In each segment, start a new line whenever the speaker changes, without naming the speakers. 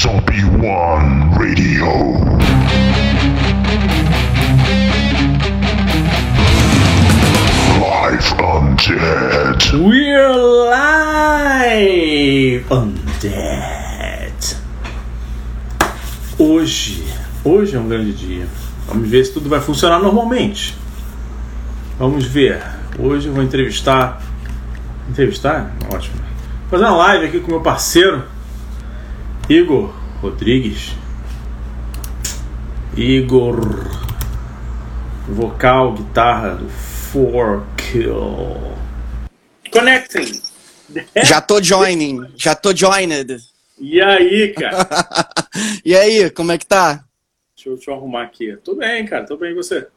Zombie One Radio. Live Undead.
We're live undead. Hoje, hoje é um grande dia. Vamos ver se tudo vai funcionar normalmente. Vamos ver. Hoje eu vou entrevistar. Entrevistar? Ótimo. Fazer uma live aqui com meu parceiro Igor Rodrigues. Igor, vocal, guitarra do Four Kill. Connecting.
Já tô joining, já tô joined.
E aí, cara?
e aí, como é que tá?
Deixa eu, deixa eu arrumar aqui. Tô bem, cara. Tô bem e você?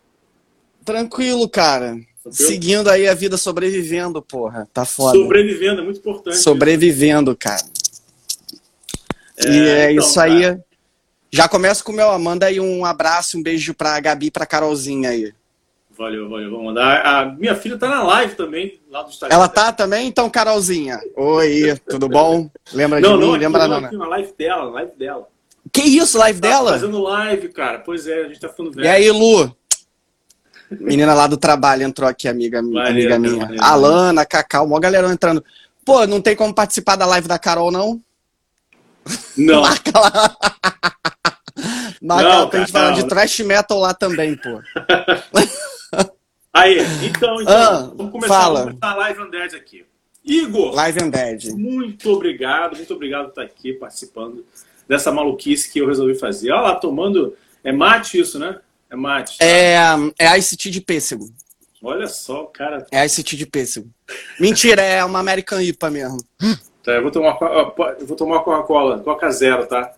Tranquilo, cara.
Tranquilo?
Seguindo aí a vida sobrevivendo, porra. Tá foda.
Sobrevivendo, é muito importante.
Sobrevivendo, cara. E é
então,
isso aí. Já começo com o meu. Manda aí um abraço, um beijo pra Gabi e pra Carolzinha aí.
Valeu, valeu. Vou mandar. A minha filha tá na live também, lá do Instagram.
Ela tá também? Então, Carolzinha. Oi, tudo bom? Lembra
Não,
de
não,
mim?
aqui,
Lembra
não,
não,
aqui
né?
na live dela, live dela.
Que isso, live
Tá
dela?
fazendo live, cara. Pois é, a gente tá ficando velho.
E aí, Lu? Menina lá do trabalho entrou aqui, amiga,
Maneiro,
amiga minha.
maneiro.
Alana, Cacau, mó galera entrando. Pô, não tem como participar da live da Carol, não?
Não,
Marca lá. Marca
Não,
lá pra gente falar
não.
de trash metal lá também, pô.
Aí, então, então
Ah,
vamos começar,
fala.
vamos começar a live Undead aqui. Igor,
Live and Dead.
muito obrigado, muito obrigado por estar aqui participando dessa maluquice que eu resolvi fazer. Olha lá, tomando. É mate isso, né? É mate. tá?
É, é Ice Tea de pêssego.
Olha só, cara.
É Ice Tea de pêssego. Mentira, é uma American IPA mesmo.
Tá, eu vou tomar, eu vou tomar Coca-Cola, Coca Zero, tá?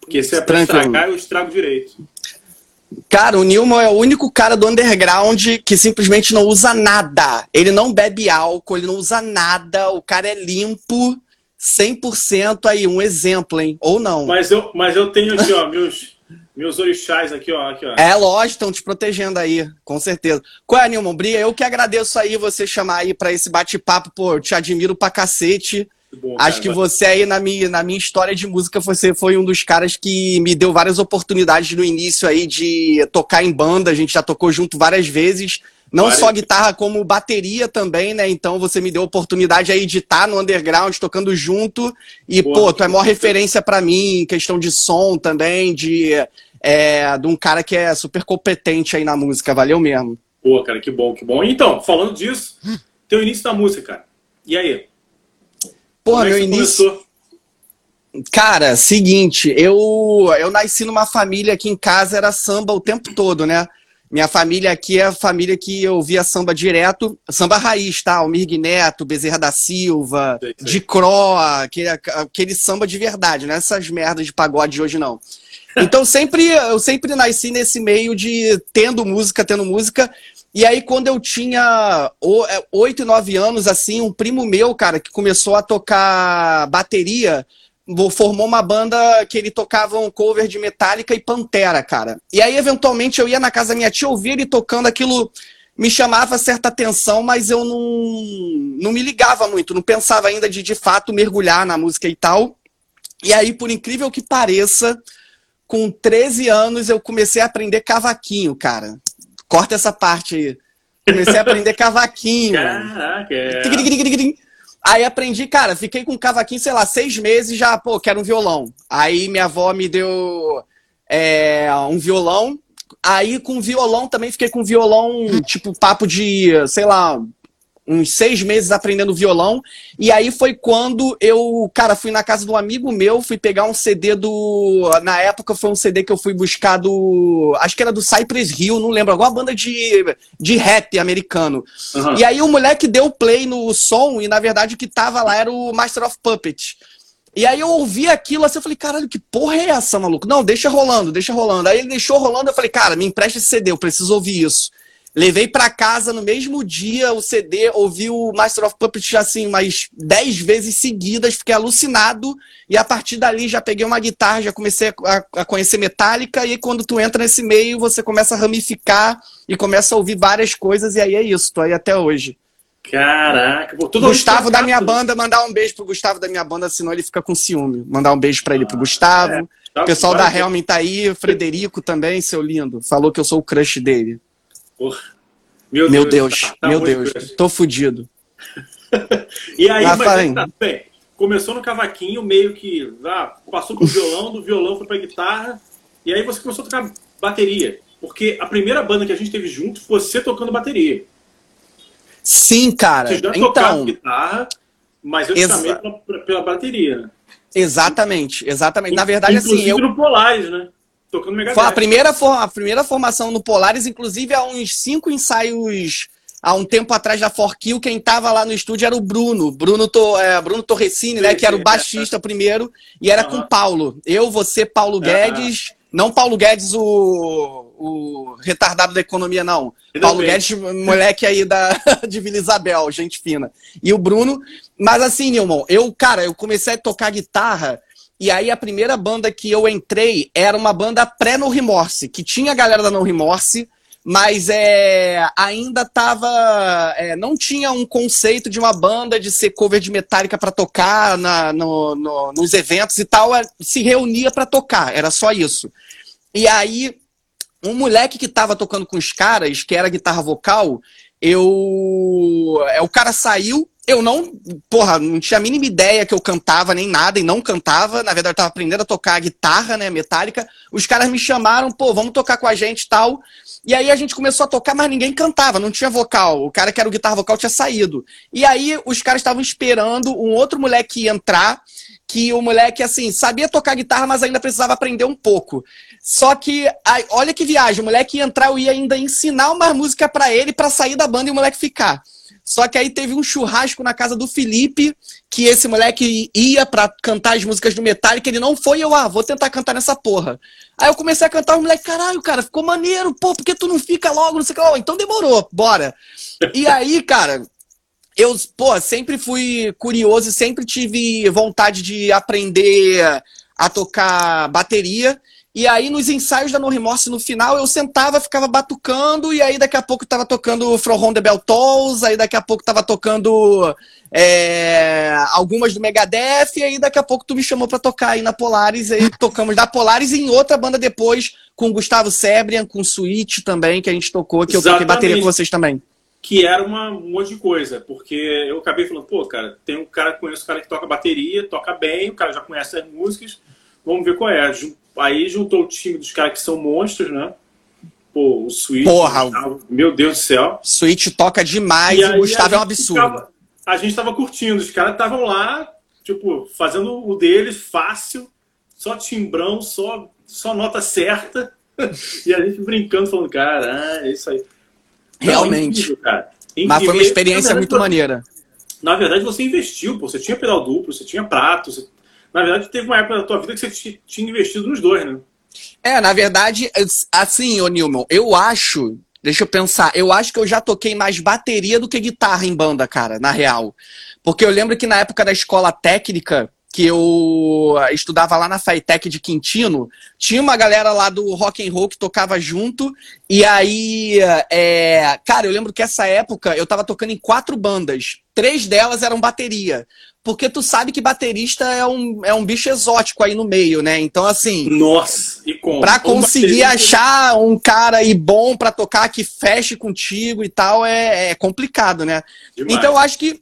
Porque se é pra
Tranquilo.
estragar, eu estrago direito.
Cara, o Nilman é o único cara do underground que simplesmente não usa nada. Ele não bebe álcool, ele não usa nada. O cara é limpo, 100% aí, um exemplo, hein? Ou não.
Mas eu, mas eu tenho aqui, ó, meus, meus orixás aqui, ó. Aqui, ó.
É lógico, estão te protegendo aí, com certeza. Qual é, Nilman? Bria, eu que agradeço aí você chamar aí pra esse bate-papo, pô, eu te admiro pra cacete.
Bom,
Acho
cara.
que você aí na minha, na minha história de música, você foi um dos caras que me deu várias oportunidades no início aí de tocar em banda. A gente já tocou junto várias vezes. Não
Várias.
só guitarra, como bateria também, né? Então você me deu oportunidade aí de estar no underground, tocando junto. E,
Pô,
pô, tu é maior referência pra mim, em questão de som também, de, é, de um cara que é super competente aí na música. Valeu mesmo.
Pô, cara, que bom, que bom. Então, falando disso, tem o início da música, cara. E aí?
Porra,
é
meu
você
início.
começou?
Cara, seguinte, eu, eu nasci numa família que em casa era samba o tempo todo, né? Minha família aqui é a família que eu via samba direto, samba raiz, tá? Almir Neto, Bezerra da Silva,
Sei, sei.
de Cro, aquele, aquele samba de verdade, não é essas merdas de pagode de hoje, não. Então sempre, eu sempre nasci nesse meio de tendo música, tendo música. E aí, quando eu tinha o- é, oito, nove anos, assim, um primo meu, cara, que começou a tocar bateria, formou uma banda que ele tocava um cover de Metallica e Pantera, cara. E aí, eventualmente, eu ia na casa da minha tia, ouvia ele tocando aquilo, me chamava certa atenção, mas eu não, não me ligava muito, não pensava ainda de, de fato, mergulhar na música e tal. E aí, por incrível que pareça, com 13 anos eu comecei a aprender cavaquinho, cara. Corta essa parte aí. Comecei a aprender cavaquinho.
Caraca, é.
Aí aprendi, cara, fiquei com cavaquinho, sei lá, seis meses já, pô, quero um violão. Aí minha avó me deu é, um violão. Aí com violão também fiquei com violão, tipo, papo de, sei lá, uns seis meses aprendendo violão. E aí foi quando eu, cara, fui na casa de um amigo meu, fui pegar um CD do. Na época foi um CD que eu fui buscar do. Acho que era do Cypress Hill, não lembro, alguma banda de, de rap americano.
Aham.
E aí o moleque deu play no som e na verdade o que tava lá era o Master of Puppets. E aí eu ouvi aquilo assim, eu falei, caralho, que porra é essa, maluco? Não, deixa rolando, deixa rolando. Aí ele deixou rolando, eu falei, cara, me empresta esse CD, eu preciso ouvir isso. Levei pra casa no mesmo dia o CD, ouvi o Master of Puppets assim umas 10 vezes seguidas, fiquei alucinado e a partir dali já peguei uma guitarra, já comecei a, a conhecer Metallica e aí quando tu entra nesse meio, você começa a ramificar e começa a ouvir várias coisas e aí é isso, tô aí até hoje.
Caraca, pô, tudo
Gustavo da minha banda, mandar um beijo pro Gustavo da minha banda, senão ele fica com ciúme. Mandar um beijo pra ele, pro Gustavo.
é. Tá,
O pessoal
vai,
da Helmin tá aí, o Frederico também, seu lindo. Falou que eu sou o crush dele.
Porra. Meu,
Meu Deus,
tá- tá
meu Deus, tô fudido.
E aí,
Mas
tá, bem, começou no cavaquinho, meio que ah, passou pro violão, do violão foi pra guitarra, e aí você começou a tocar bateria. Porque a primeira banda que a gente teve junto foi você tocando bateria.
Sim, cara.
Já
Então,
guitarra, mas eu te
Exa-
chamei pela, pela- bateria,
exatamente, exatamente. Na verdade, assim,
Inclusive
eu
no Polaris, né? Tocando Megadeth.
Foi a primeira, a primeira formação no Polaris, inclusive há uns cinco ensaios, há um tempo atrás da Forkill, quem tava lá no estúdio era o Bruno, Bruno, to, é, Bruno Torresini, né, que era o baixista primeiro, e era com
Aham.
o Paulo. Eu, você, Paulo. Guedes, não Paulo Guedes, o, o retardado da economia, não.
Ainda
Paulo
bem.
Guedes, moleque aí da, de Vila Isabel, gente fina. E o Bruno. Mas assim, Nilmon, eu, cara, eu comecei a tocar guitarra. E aí a primeira banda que eu entrei era uma banda pré-No Remorse, que tinha a galera da No Remorse, mas é, ainda tava. é, não tinha um conceito de uma banda de ser cover de Metallica pra tocar na, no- no- nos eventos e tal. é, se reunia pra tocar, era só isso. E aí, um moleque que tava tocando com os caras, que era guitarra vocal, eu. é, O cara saiu. Eu não, porra, não tinha a mínima ideia que eu cantava nem nada e não cantava. Na verdade, eu tava aprendendo a tocar guitarra, né, metálica. Os caras me chamaram, pô, vamos tocar com a gente tal. E aí a gente começou a tocar, mas ninguém cantava, não tinha vocal. O cara que era o guitarra vocal tinha saído. E aí os caras estavam esperando um outro moleque entrar, que o moleque, assim, sabia tocar guitarra, mas ainda precisava aprender um pouco. Só que, olha que viagem, o moleque ia entrar, eu ia ainda ensinar uma música pra ele pra sair da banda e o moleque ficar. Só que aí teve um churrasco na casa do Felipe, que esse moleque ia pra cantar as músicas do Metallica, ele não foi, eu, ah, vou tentar cantar nessa porra. Aí eu comecei a cantar, o moleque, caralho, cara, ficou maneiro, pô, por que tu não fica logo, não sei o que lá? Então demorou, bora. E aí, cara, eu, pô, sempre fui curioso e sempre tive vontade de aprender a tocar bateria. E aí, nos ensaios da No Remorse, no final, eu sentava, ficava batucando, e aí daqui a pouco tava tocando From Home the Bell Tolls, aí daqui a pouco tava tocando é, algumas do Megadeth, e aí daqui a pouco tu me chamou pra tocar aí na Polaris, aí tocamos da Polaris e em outra banda depois, com o Gustavo Sebrian, com o Switch também, que a gente tocou, que eu toquei bateria com vocês também.
que era uma, um monte de coisa, porque eu acabei falando, pô, cara, tem um cara, conheço um cara que toca bateria, toca bem, o cara já conhece as músicas, vamos ver qual é. Aí juntou o time dos caras que são monstros, né? Pô, o Switch,
Porra.
Gustavo, meu Deus do céu.
Switch toca demais,
E
o Gustavo é um absurdo.
ficava- a gente tava curtindo, os caras estavam lá, tipo, fazendo o deles fácil, só timbrão, só, só nota certa, e a gente brincando, falando, cara, ah, é isso aí.
Realmente.
incrível, cara.
Mas
Incrível.
foi uma experiência
Na
muito
verdade,
maneira.
Na verdade, você investiu, pô. Você tinha pedal duplo, você tinha prato. você- Na verdade, teve uma época da tua vida que você ti- tinha investido nos dois, né?
É, na verdade, assim, ô Nilman, eu acho. Deixa eu pensar. Eu acho que eu já toquei mais bateria do que guitarra em banda, cara, na real. Porque eu lembro que na época da escola técnica, que eu estudava lá na FAITEC de Quintino, tinha uma galera lá do rock and roll que tocava junto. E aí, é, cara, eu lembro que essa época eu tava tocando em quatro bandas. Três delas eram bateria. Porque tu sabe que baterista é um, é um bicho exótico aí no meio, né? Então, assim.
Nossa, e como?
Pra conseguir achar um cara aí bom pra tocar que feche contigo e tal é, é complicado, né?
Demais.
Então eu acho que.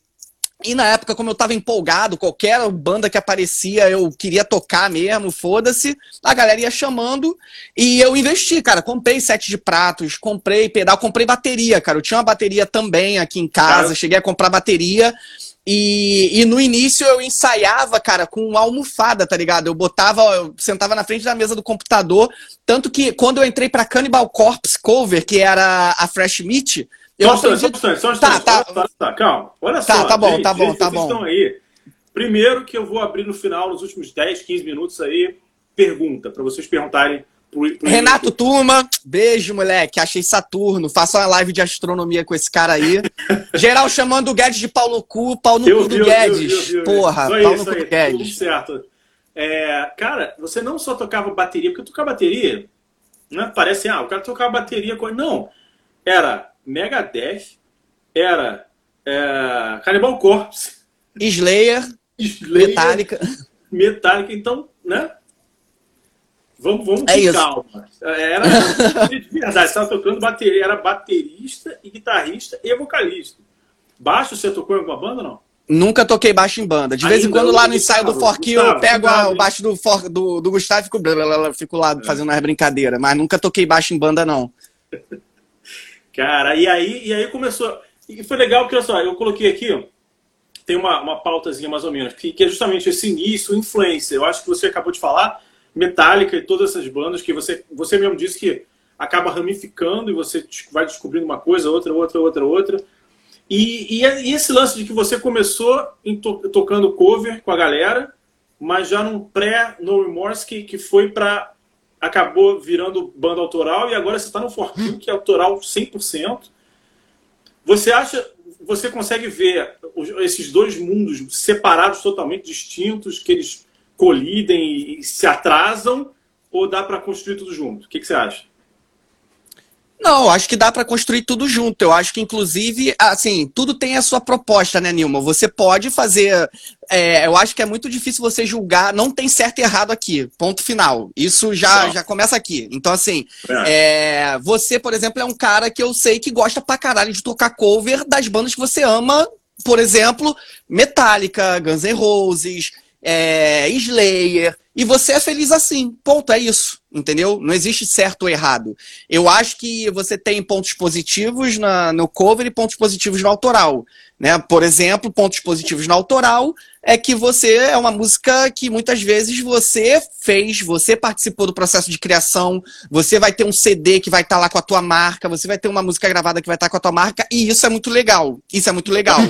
E na época, como eu tava empolgado, qualquer banda que aparecia, eu queria tocar mesmo, foda-se. A galera ia chamando e eu investi, cara. Comprei sete de pratos, comprei pedal, comprei bateria, cara. Eu tinha uma bateria também aqui em casa,
Cara.
cheguei a comprar bateria. E, e no início eu ensaiava, cara, com almofada, tá ligado? Eu botava, eu sentava na frente da mesa do computador. Tanto que quando eu entrei pra Cannibal Corpse Cover, que era a Fresh Meat, eu
Só um instante, só só um
Tá,
instante.
tá.
Olha só, tá, calma. Olha
Tá,
só.
tá bom,
gente,
tá bom,
gente,
tá bom.
estão aí. Primeiro que eu vou abrir no final, nos últimos 10, 15 minutos aí, pergunta, pra vocês perguntarem pro, pro
Renato Turma, beijo, moleque. Achei Saturno. Faça uma live de astronomia com esse cara aí. Geral chamando o Guedes de pau no cu, pau no
Eu
cu
vi,
do Guedes.
vi, vi.
Porra,
Isso
pau no cu do
tudo
Guedes.
certo. É, cara, você não só tocava bateria, porque tocar bateria, né? Parece, ah, o cara tocava bateria. Não. Era Megadeth, era é, Cannibal Corpse,
Slayer,
Slayer,
Metallica.
Metallica, então, né? Vamos, vamos
É
com
isso.
calma. Era de verdade, estava tocando bateria, era baterista e guitarrista e vocalista. Baixo, você tocou em alguma banda não?
Nunca toquei baixo em banda. De vez em
Ainda
quando lá no ensaio do Fork eu
Gustavo,
pego a- o baixo do, for, do, do Gustavo e fico, blá, blá, blá, blá, fico lá fazendo umas brincadeiras. Mas nunca toquei baixo em banda, não.
Cara, e aí, e aí começou. E foi legal porque, olha só, eu coloquei aqui, tem uma, uma pautazinha mais ou menos, que, que é justamente esse início, influência. Eu acho que você acabou de falar, Metallica e todas essas bandas que você, você mesmo disse que acaba ramificando e você vai descobrindo uma coisa, outra, outra, outra, outra. E, e, e esse lance de que você começou to- tocando cover com a galera, mas já num pré-No Remorse que, que foi para acabou virando banda autoral e agora você está no Forquinho, que é autoral 100%. Você acha, você consegue ver esses dois mundos separados, totalmente distintos, que eles colidem e se atrasam, ou dá para construir tudo junto? O que, que você acha?
Não, acho que dá pra construir tudo junto. Eu acho que, inclusive, assim, tudo tem a sua proposta, né, Nilma? Você pode fazer. é, eu acho que é muito difícil você julgar. Não tem certo e errado aqui. Ponto final. Isso já,
Não.
já começa aqui. Então, assim, é, você, por exemplo, é um cara que eu sei que gosta pra caralho de tocar cover das bandas que você ama. Por exemplo, Metallica, Guns N' Roses, é, Slayer. E você é feliz assim. Ponto, é isso. Entendeu? Não existe certo ou errado. Eu acho que você tem pontos positivos na, no cover e pontos positivos no autoral. Né? Por exemplo, pontos positivos no autoral é que você é uma música que muitas vezes você fez, você participou do processo de criação, você vai ter um CD que vai estar lá com a tua marca, você vai ter uma música gravada que vai estar com a tua marca, e isso é muito legal. Isso é muito legal.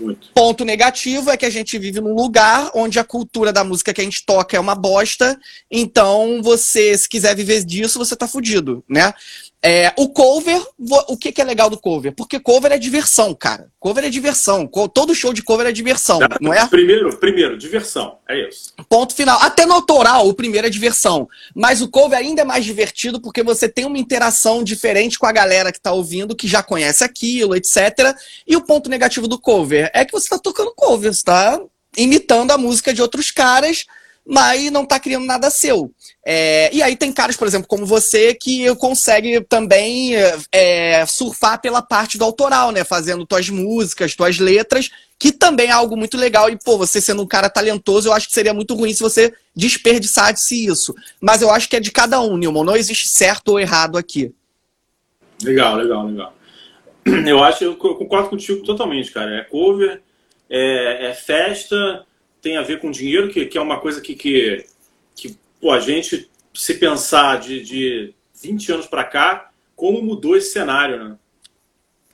Muito.
Ponto negativo é que a gente vive num lugar onde a cultura da música que a gente toca é uma bosta. Então, você, se quiser viver disso, você tá fudido, né? É, o cover, o que, que é legal do cover? Porque cover é diversão, cara. Cover é diversão. Todo show de cover é diversão, não é?
Primeiro, primeiro, diversão. É isso.
Ponto final. Até no autoral, o primeiro é diversão. Mas o cover ainda é mais divertido porque você tem uma interação diferente com a galera que tá ouvindo, que já conhece aquilo, etc. E o ponto negativo do cover é que você tá tocando cover, você tá imitando a música de outros caras, mas não tá criando nada seu. É, e aí tem caras, por exemplo, como você, que consegue também é, surfar pela parte do autoral, né? Fazendo tuas músicas, tuas letras, que também é algo muito legal. E, pô, você sendo um cara talentoso, eu acho que seria muito ruim se você desperdiçasse isso. Mas eu acho que é de cada um, Nilman. Não existe certo ou errado aqui.
Legal, legal, legal. Eu acho, eu concordo contigo totalmente, cara. É cover, é, é festa, tem a ver com dinheiro, que, que é uma coisa que, que, que pô, a gente, se pensar de, de 20 anos pra cá, como mudou esse cenário, né?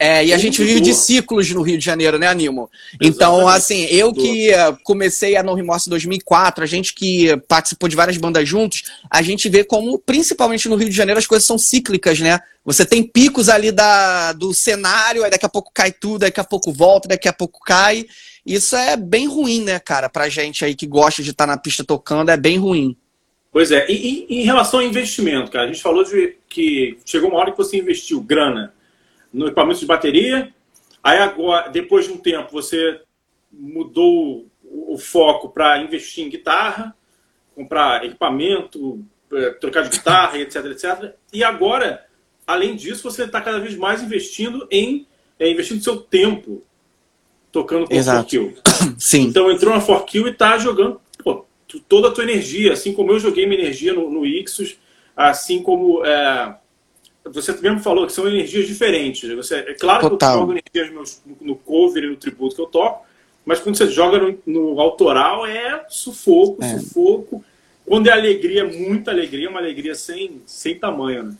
É, e a gente vive de ciclos no Rio de Janeiro, né, Animo? Então,
Exatamente.
assim, eu que comecei a No Remorse em 2004, a gente que participou de várias bandas juntos, a gente vê como, principalmente no Rio de Janeiro, as coisas são cíclicas, né? Você tem picos ali da, do cenário, aí daqui a pouco cai tudo, daqui a pouco volta, daqui a pouco cai. Isso é bem ruim, né, cara, pra gente aí que gosta de estar na pista tocando, é bem ruim.
Pois é, e, e em relação ao investimento, cara, a gente falou de que chegou uma hora que você investiu grana no equipamento de bateria, aí agora, depois de um tempo, você mudou o, foco para investir em guitarra, comprar equipamento, eh, trocar de guitarra, etc, etc. E agora, além disso, você está cada vez mais investindo em é, investindo seu tempo tocando com
Exato.
o Kill.
Sim.
Então entrou na 4Kill e tá jogando pô, toda a tua energia, assim como eu joguei minha energia no, no Ixos, assim como é, você mesmo falou que são energias diferentes. Você, é claro
Total.
que eu jogo energias meus- no, cover e no tributo que eu toco, mas quando você joga no, no autoral é sufoco,
É.
sufoco. Quando é alegria, muita alegria, uma alegria sem, sem tamanho. Né?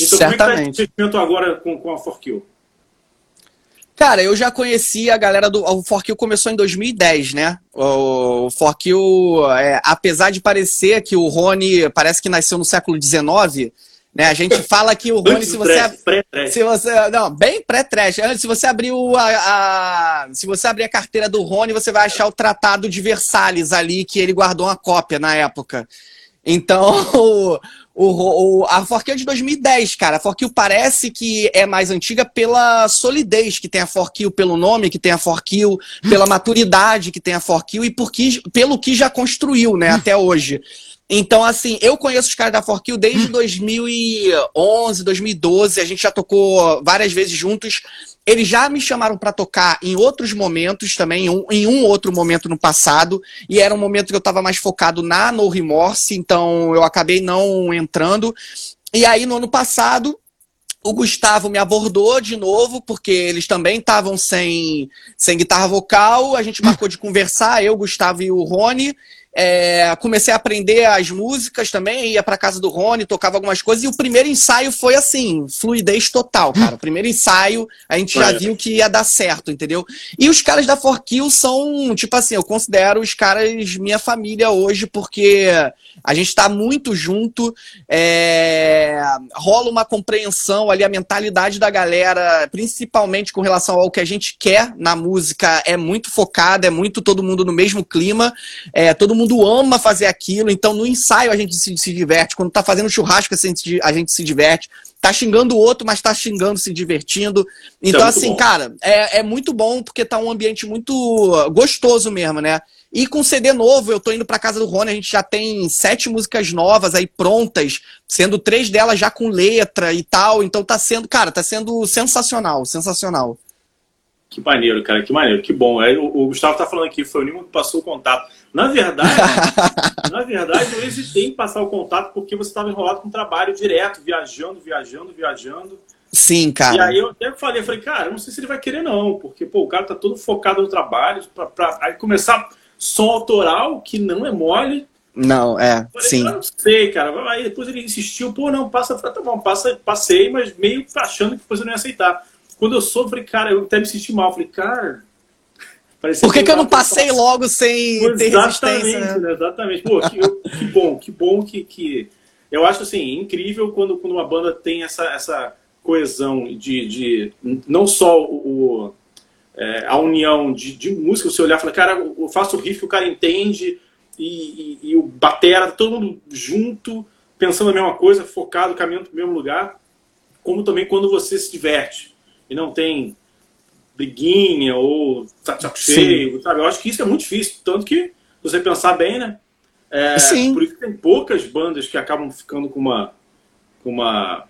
Então como é que tá esse
Certamente.
sentimento agora com, com a 4Kill?
Cara, eu já conheci a galera do. O Forkill começou em 2010, né? O Forkill, é, apesar de parecer que o Rony parece que nasceu no século XIX, né? A gente fala que o Rony, se você.
pré-trash.
Se você, não, bem pré-trash. Se você abrir o, a, a- se você abrir a carteira do Rony, você vai achar o Tratado de Versalhes ali, que ele guardou uma cópia na época. Então, o, o, a Forkill é de 2010, cara. A Forkill parece que é mais antiga pela solidez que tem a Forkill, pelo nome que tem a Forkill, pela maturidade que tem a Forkill e por que, pelo que já construiu, né, até hoje. Então, assim, eu conheço os caras da Forkill desde 2011, 2012. A gente já tocou várias vezes juntos. Eles já me chamaram para tocar em outros momentos também, em um, em um, outro momento no passado, e era um momento que eu estava mais focado na No Remorse, então eu acabei não entrando. E aí, no ano passado, o Gustavo me abordou de novo, porque eles também estavam sem, sem guitarra vocal. A gente marcou de conversar, eu, Gustavo e o Rony. É, comecei a aprender as músicas também, ia para casa do Rony, tocava algumas coisas, e o primeiro ensaio foi assim, fluidez total, cara. O primeiro ensaio, a gente já viu que ia dar certo, entendeu? E os caras da Forkill são, tipo assim, eu considero os caras minha família hoje, porque a gente está muito junto, é, rola uma compreensão ali, a mentalidade da galera, principalmente com relação ao que a gente quer na música, é muito focada, é muito todo mundo no mesmo clima, é, todo mundo ama fazer aquilo, então no ensaio a gente se, se diverte, quando tá fazendo churrasco a gente, a gente se diverte, tá xingando o outro, mas tá xingando, se divertindo. Então, é assim, bom. cara, é, é muito bom porque tá um ambiente muito gostoso mesmo, né? E com CD novo, eu tô indo pra casa do Rony, a gente já tem sete músicas novas aí prontas, sendo três delas já com letra e tal. Então tá sendo, cara, tá sendo sensacional, sensacional.
Que maneiro, cara, que maneiro, que bom. É, o, o Gustavo tá falando aqui, foi o Nimo que passou o contato. Na verdade, na verdade, eu hesitei em passar o contato porque você estava enrolado com trabalho direto, viajando, viajando, viajando.
Sim, cara.
E aí eu até falei, eu falei, cara, eu não sei se ele vai querer não, porque pô, o cara tá todo focado no trabalho, pra, pra aí começar som autoral, que não é mole.
Não, é, falei, sim.
Eu não sei, cara. Aí depois ele insistiu, pô, não, passa, tá bom, passa, passei, mas meio achando que depois eu não ia aceitar. Quando eu soube, falei, cara, eu até me senti mal. Falei, cara.
Por que, que eu não passei logo sem
ter resistência? Né? né? Exatamente. Pô, que, eu, que, bom, que bom que, que. Eu acho assim, incrível quando, quando uma banda tem essa, essa coesão de, de não só o, é, a união de, de música, você olhar e falar, cara, eu faço o riff que o cara entende e, e, e o batera, todo mundo junto, pensando a mesma coisa, focado, caminhando para o mesmo lugar, como também quando você se diverte e não tem briguinha ou saco cheio, sabe? Eu acho que isso é muito difícil, tanto que, se você pensar bem, né? É, Sim. Por isso que tem poucas bandas que acabam ficando com uma, com uma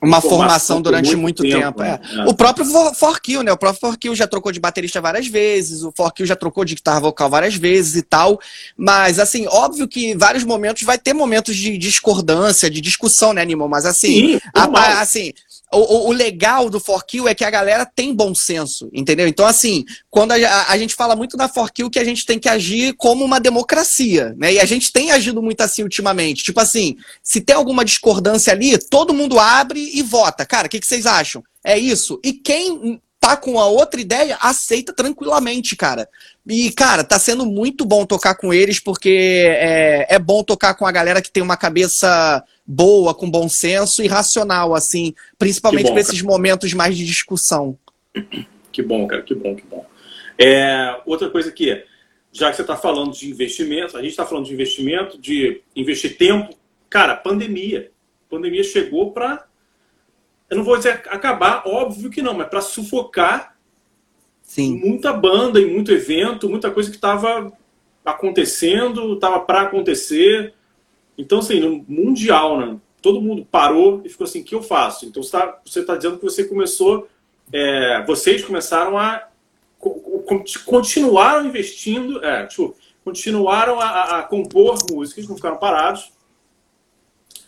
uma formação durante muito, muito tempo. tempo é. É. O próprio Forkill, né? O próprio Forkill já trocou de baterista várias vezes, o Forkill já trocou de guitarra vocal várias vezes e tal. Mas, assim, óbvio que vários momentos vai ter momentos de discordância, de discussão, né, Animal? Mas, assim, Sim, a, assim o, o, legal do Forkill é que a galera tem bom senso, entendeu? Então, assim, quando a, a gente fala muito na Forkill que a gente tem que agir como uma democracia, né? E a gente tem agido muito assim ultimamente. Tipo assim, se tem alguma discordância ali, todo mundo abre e vota. Cara, o que, que vocês acham? É isso. E quem tá com a outra ideia, aceita tranquilamente, cara. E, cara, tá sendo muito bom tocar com eles, porque é, é bom tocar com a galera que tem uma cabeça boa, com bom senso e racional, assim, principalmente para esses momentos mais de discussão.
Que bom, cara, que bom, que bom. É, outra coisa aqui, já que você está falando de investimento, a gente está falando de investimento, de investir tempo, cara, pandemia. A pandemia chegou para eu não vou dizer acabar, óbvio que não, mas para sufocar
Sim.
muita banda e muito evento, muita coisa que estava acontecendo, estava para acontecer. Então, assim, no mundial, né? Todo mundo parou e ficou assim: o que eu faço? Então, você está tá dizendo que você começou, é, vocês começaram a. continuaram investindo, é, tipo, continuaram a, a, compor músicas, não ficaram parados.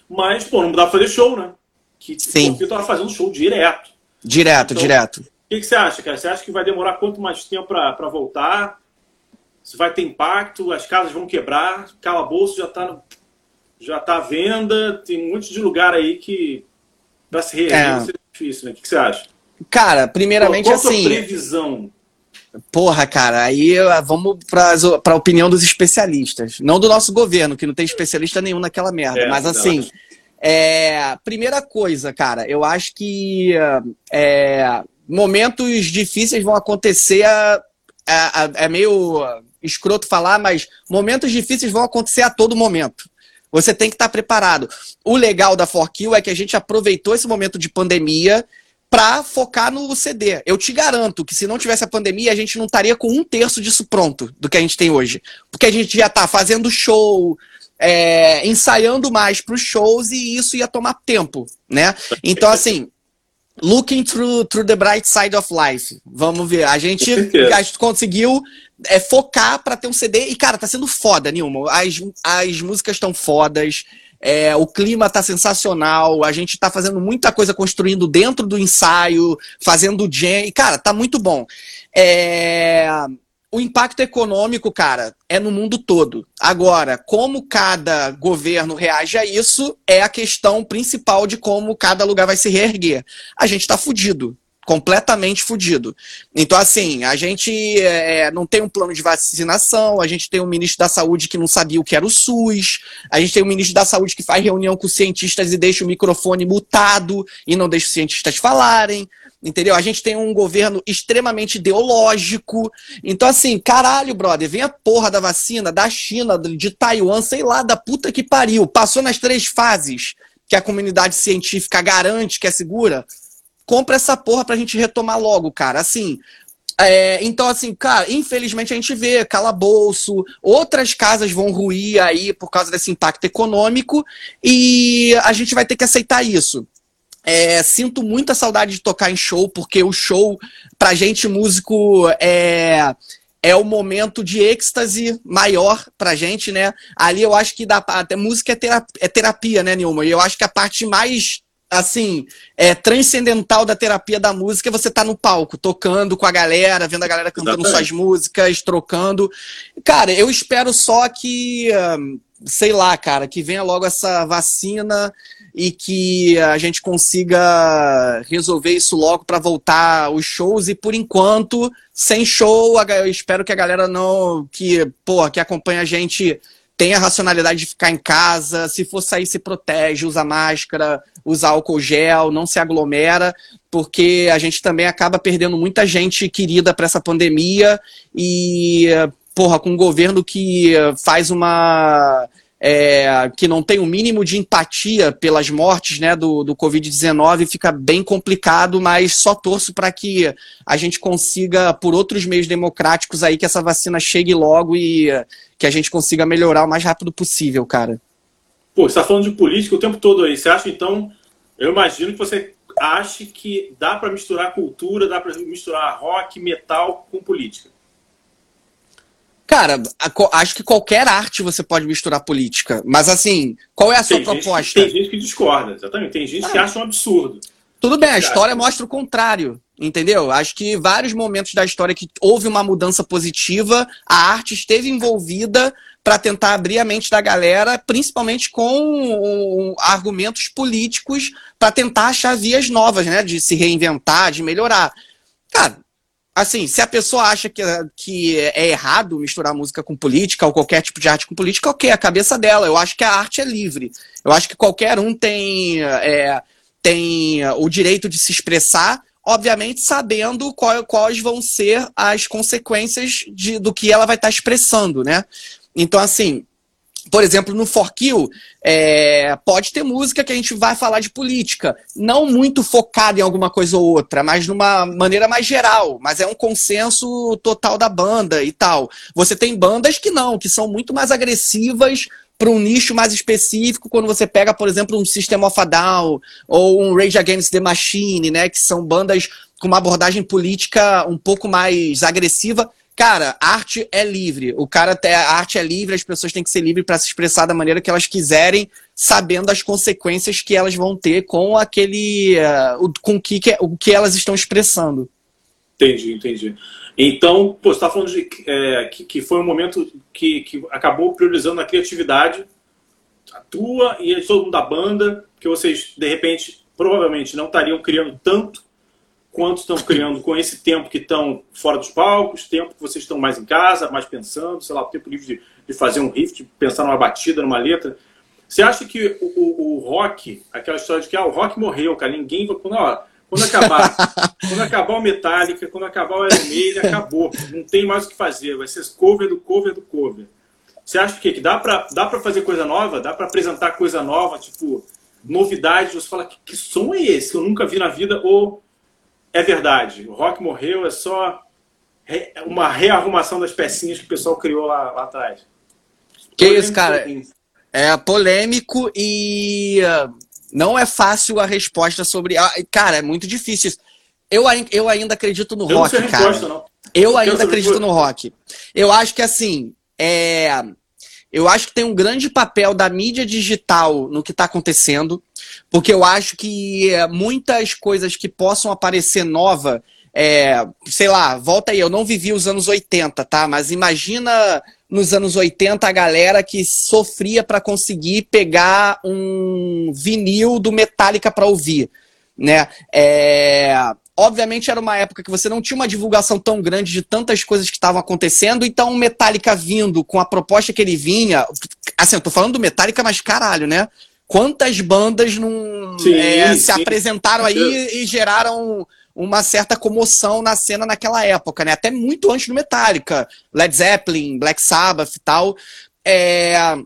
Mas, pô, não dá pra fazer show, né? Que Sim. o estava fazendo show direto.
Direto, então, direto. O
que, que, você acha, cara? Você acha que vai demorar quanto mais tempo para voltar? Se vai ter impacto, as casas vão quebrar, calabouço já está já tá à venda, tem um monte de lugar aí que para se reerguer é. vai ser difícil, né? O que, que você acha?
Cara, primeiramente Pô, qual
assim.
Qual
a previsão?
Porra, cara, aí vamos para a opinião dos especialistas. Não do nosso governo, que não tem especialista nenhum naquela merda. É, mas assim, é, primeira coisa, cara, eu acho que é, momentos difíceis vão acontecer. É, é, é, meio escroto falar, mas momentos difíceis vão acontecer a todo momento. Você tem que estar preparado. O legal da 4Kill é que a gente aproveitou esse momento de pandemia para focar no CD. Eu te garanto que se não tivesse a pandemia, a gente não estaria com um terço disso pronto do que a gente tem hoje. Porque a gente já tá fazendo show, é, ensaiando mais para os shows e isso ia tomar tempo, né? Então, assim, looking through, through the bright side of life. Vamos ver. A gente, a gente conseguiu é, focar para ter um CD e, cara, tá sendo foda, Nilma. As, as músicas estão fodas. É, o clima tá sensacional, a gente tá fazendo muita coisa construindo dentro do ensaio, fazendo jam, e cara, tá muito bom. É, o impacto econômico, cara, é no mundo todo. Agora, como cada governo reage a isso é a questão principal de como cada lugar vai se reerguer. A gente tá fudido completamente fudido. Então, assim, a gente é, não tem um plano de vacinação, a gente tem um ministro da saúde que não sabia o que era o SUS, a gente tem um ministro da saúde que faz reunião com cientistas e deixa o microfone mutado e não deixa os cientistas falarem. Entendeu? A gente tem um governo extremamente ideológico. Então, assim, caralho, brother, vem a porra da vacina da China, de Taiwan, sei lá, da puta que pariu. Passou nas três fases que a comunidade científica garante que é segura compra essa porra pra gente retomar logo, cara. Assim, é, então, assim, cara, infelizmente a gente vê calabouço, outras casas vão ruir aí por causa desse impacto econômico e a gente vai ter que aceitar isso. É, sinto muita saudade de tocar em show, porque o show, pra gente músico, é, é o momento de êxtase maior pra gente, né? Ali eu acho que dá, até música é terapia, é terapia, né, Nilma? E eu acho que a parte mais assim, é, transcendental da terapia da música você tá no palco, tocando com a galera, vendo a galera cantando Exatamente. suas músicas, trocando. Cara, eu espero só que, sei lá, cara, que venha logo essa vacina e que a gente consiga resolver isso logo para voltar os shows e por enquanto, sem show, eu espero que a galera não que, pô, que acompanha a gente tem a racionalidade de ficar em casa, se for sair, se protege, usa máscara, usa álcool gel, não se aglomera, porque a gente também acaba perdendo muita gente querida para essa pandemia e, porra, com um governo que faz uma é, que não tem o um mínimo de empatia pelas mortes né, do, do Covid-19, fica bem complicado, mas só torço para que a gente consiga, por outros meios democráticos aí, que essa vacina chegue logo e que a gente consiga melhorar o mais rápido possível, cara.
Pô, você está falando de política o tempo todo aí. Você acha, então, eu imagino que você ache que dá para misturar cultura, dá para misturar rock, metal com política.
Cara, acho que qualquer arte você pode misturar política. Mas assim, qual é a sua tem proposta?
Gente, tem gente que discorda, exatamente. Tem gente ah. que acha um absurdo.
Tudo bem, a história mostra o contrário, entendeu? Acho que vários momentos da história que houve uma mudança positiva, a arte esteve envolvida para tentar abrir a mente da galera, principalmente com argumentos políticos para tentar achar vias novas, né? De se reinventar, de melhorar. Cara, assim, se a pessoa acha que, que é errado misturar música com política ou qualquer tipo de arte com política, ok, a cabeça dela. Eu acho que a arte é livre. Eu acho que qualquer um tem, é, tem o direito de se expressar, obviamente sabendo qual, quais vão ser as consequências de, do que ela vai estar expressando, né? Então, assim, por exemplo, no For Kill, é, pode ter música que a gente vai falar de política, não muito focada em alguma coisa ou outra, mas numa maneira mais geral, mas é um consenso total da banda e tal. Você tem bandas que não, que são muito mais agressivas para um nicho mais específico, quando você pega, por exemplo, um System of a Down ou um Rage Against the Machine, né, que são bandas com uma abordagem política um pouco mais agressiva, Cara, arte é livre. O cara a arte é livre, as pessoas têm que ser livres para se expressar da maneira que elas quiserem, sabendo as consequências que elas vão ter com aquele. Uh, com que, que, o que elas estão expressando.
Entendi, entendi. Então, pô, você está falando de, é, que, que foi um momento que, que acabou priorizando a criatividade, a tua e todo mundo da banda, que vocês, de repente, provavelmente não estariam criando tanto quanto estão criando com esse tempo que estão fora dos palcos, tempo que vocês estão mais em casa, mais pensando, sei lá, o tempo livre de, de fazer um riff, de pensar numa batida, numa letra. Você acha que o, o, o, rock, aquela história de que ah, o rock morreu, cara, ninguém vai. Quando, quando acabar, quando acabar o Metallica, quando acabar o Iron Maiden, acabou. Não tem mais o que fazer. Vai ser cover do cover do cover. Você acha que, que dá para dá pra fazer coisa nova? Dá para apresentar coisa nova, tipo, novidade? Você fala, que, que som é esse que eu nunca vi na vida? Ou é verdade? O rock morreu, é só uma rearrumação das pecinhas que o pessoal criou lá, lá atrás.
Que isso, cara? É polêmico e uh, não é fácil a resposta sobre. Ah, cara, é muito difícil. Eu, eu ainda acredito no eu rock, não cara. Resposta, não. Eu, eu ainda acredito no rock. Eu acho que assim, é... eu acho que tem um grande papel da mídia digital no que está acontecendo, porque eu acho que é, muitas coisas que possam aparecer nova é, sei lá, volta aí, eu não vivi os anos 80, tá? Mas imagina nos anos 80 a galera que sofria para conseguir pegar um vinil do Metallica para ouvir, né? É, obviamente era uma época que você não tinha uma divulgação tão grande de tantas coisas que estavam acontecendo, então o Metallica vindo com a proposta que ele vinha, assim, eu tô falando do Metallica, mas caralho, né? Quantas bandas não sim, é, sim. se apresentaram aí e geraram uma certa comoção na cena naquela época, né? Até muito antes do Metallica, Led Zeppelin, Black Sabbath e tal. É...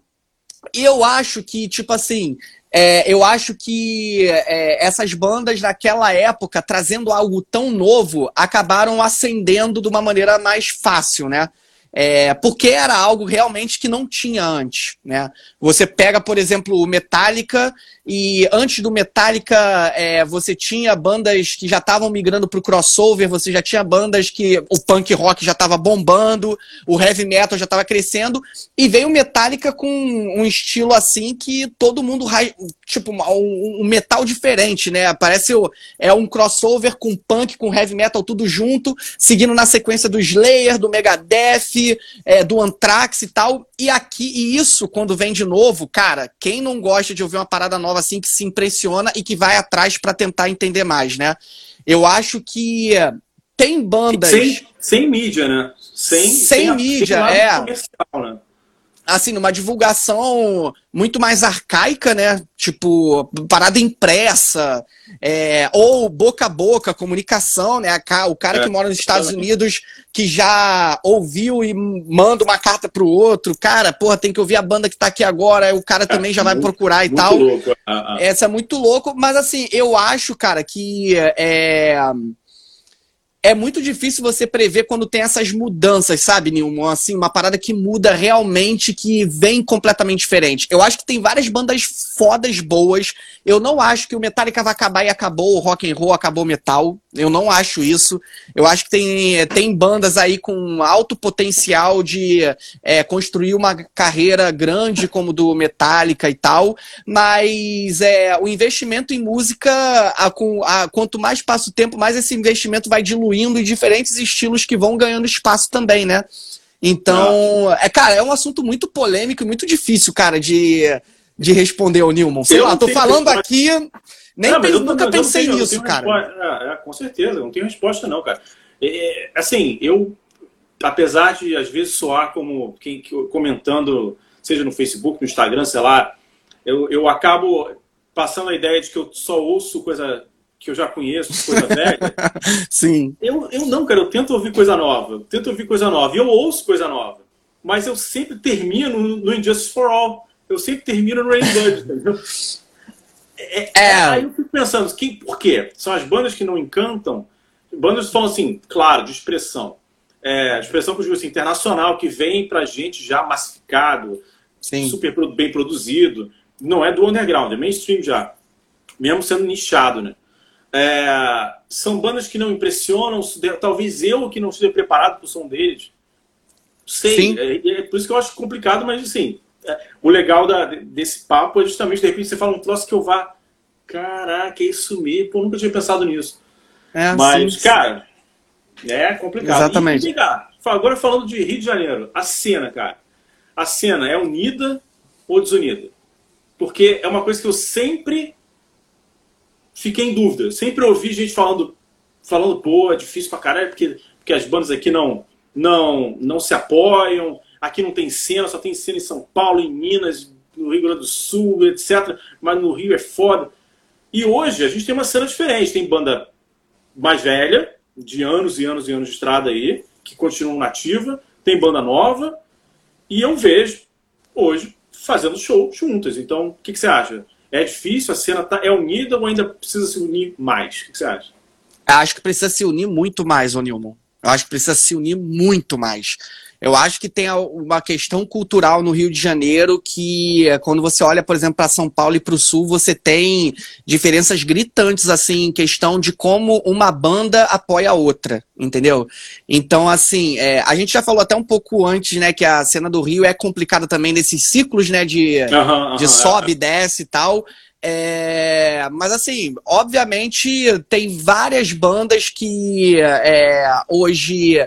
E eu acho que, tipo assim, é, eu acho que é, essas bandas naquela época, trazendo algo tão novo, acabaram ascendendo de uma maneira mais fácil, né? É, porque era algo realmente que não tinha antes, né? Você pega, por exemplo, o Metallica e antes do Metallica é, você tinha bandas que já estavam migrando para o crossover, você já tinha bandas que o punk rock já estava bombando, o heavy metal já estava crescendo e veio o Metallica com um estilo assim que todo mundo tipo um, metal diferente, né? Parece é um crossover com punk, com heavy metal tudo junto, seguindo na sequência do Slayer, do Megadeth é, do Anthrax e tal. E aqui, e isso, quando vem de novo, cara, quem não gosta de ouvir uma parada nova assim, que se impressiona e que vai atrás para tentar entender mais, né? Eu acho que tem bandas.
Sem, sem mídia, né?
Sem, sem, sem mídia, é. Né? Assim, numa divulgação muito mais arcaica, né? Tipo, parada impressa, é, ou boca a boca, comunicação, né? O cara é, que mora nos Estados Unidos que já ouviu e manda uma carta pro outro, cara, porra, tem que ouvir a banda que tá aqui agora, o cara também já vai procurar e muito tal. Louco. Ah. Essa é muito louco, mas assim, eu acho, cara, que é é muito difícil você prever quando tem essas mudanças, sabe, Nilman? Assim, uma parada que muda realmente, que vem completamente diferente. Eu acho que tem várias bandas fodas boas. Eu não acho que o Metallica vai acabar e acabou o rock and roll, acabou o metal. Eu não acho isso. Eu acho que tem, tem bandas aí com alto potencial de é, construir uma carreira grande como do Metallica e tal, mas é, o investimento em música, a, a, quanto mais passa o tempo, mais esse investimento vai diluindo em diferentes estilos que vão ganhando espaço também, né? Então, é, cara, é um assunto muito polêmico e muito difícil, cara, de, de responder ao Newman. Sei eu lá, tô falando aqui nem não, nunca pensei tenho, nisso, cara.
É, com certeza, não tenho resposta não, cara. É, é, assim, eu, apesar de às vezes soar como quem comentando, seja no Facebook, no Instagram, sei lá, eu, eu acabo passando a ideia de que eu só ouço coisa que eu já conheço, coisa velha.
Sim.
Eu, eu não, cara, eu tento ouvir coisa nova, eu tento ouvir coisa nova, e eu ouço coisa nova. Mas eu sempre termino no Injustice for All. Eu sempre termino no Rain Blood, entendeu? É, é, Aí eu fico pensando, que, por quê? São as bandas que não encantam? Bandas que falam assim, claro, de expressão. É, expressão que eu digo assim, internacional, que vem pra gente já massificado, Sim. super bem produzido. Não é do underground, é mainstream já. Mesmo sendo nichado, né? É, são bandas que não impressionam, talvez eu que não esteja preparado para o som deles. Sei, é, é, por isso que eu acho complicado, mas assim, o legal da, desse papo é justamente, de repente, você fala um troço que eu vá. Caraca, é isso mesmo. Pô, nunca tinha pensado nisso. É, Mas, sim, cara, é complicado.
Exatamente.
E, agora falando de Rio de Janeiro, a cena, cara. A cena é unida ou desunida? Porque é uma coisa que eu sempre fiquei em dúvida. Sempre ouvi gente falando, falando pô, é difícil pra caralho, porque, porque as bandas aqui não, não, não se apoiam aqui não tem cena, só tem cena em São Paulo, em Minas, no Rio Grande do Sul, etc. Mas no Rio é foda. E hoje a gente tem uma cena diferente. Tem banda mais velha, de anos e anos e anos de estrada aí, que continuam nativa. Tem banda nova. E eu vejo, hoje fazendo show juntas. Então, o que, que você acha? É difícil? A cena tá, é unida ou ainda precisa se unir mais? O que, você acha?
Acho que precisa se unir muito mais, ô Nilman. Eu acho que precisa se unir muito mais. Eu acho que tem uma questão cultural no Rio de Janeiro que, quando você olha, por exemplo, para São Paulo e para o Sul, você tem diferenças gritantes, assim, em questão de como uma banda apoia a outra, entendeu? Então, assim, é, a gente já falou até um pouco antes, né, que a cena do Rio é complicada também nesses ciclos, né, de, uhum, de sobe, é. desce e tal. É, mas assim, obviamente tem várias bandas que é, hoje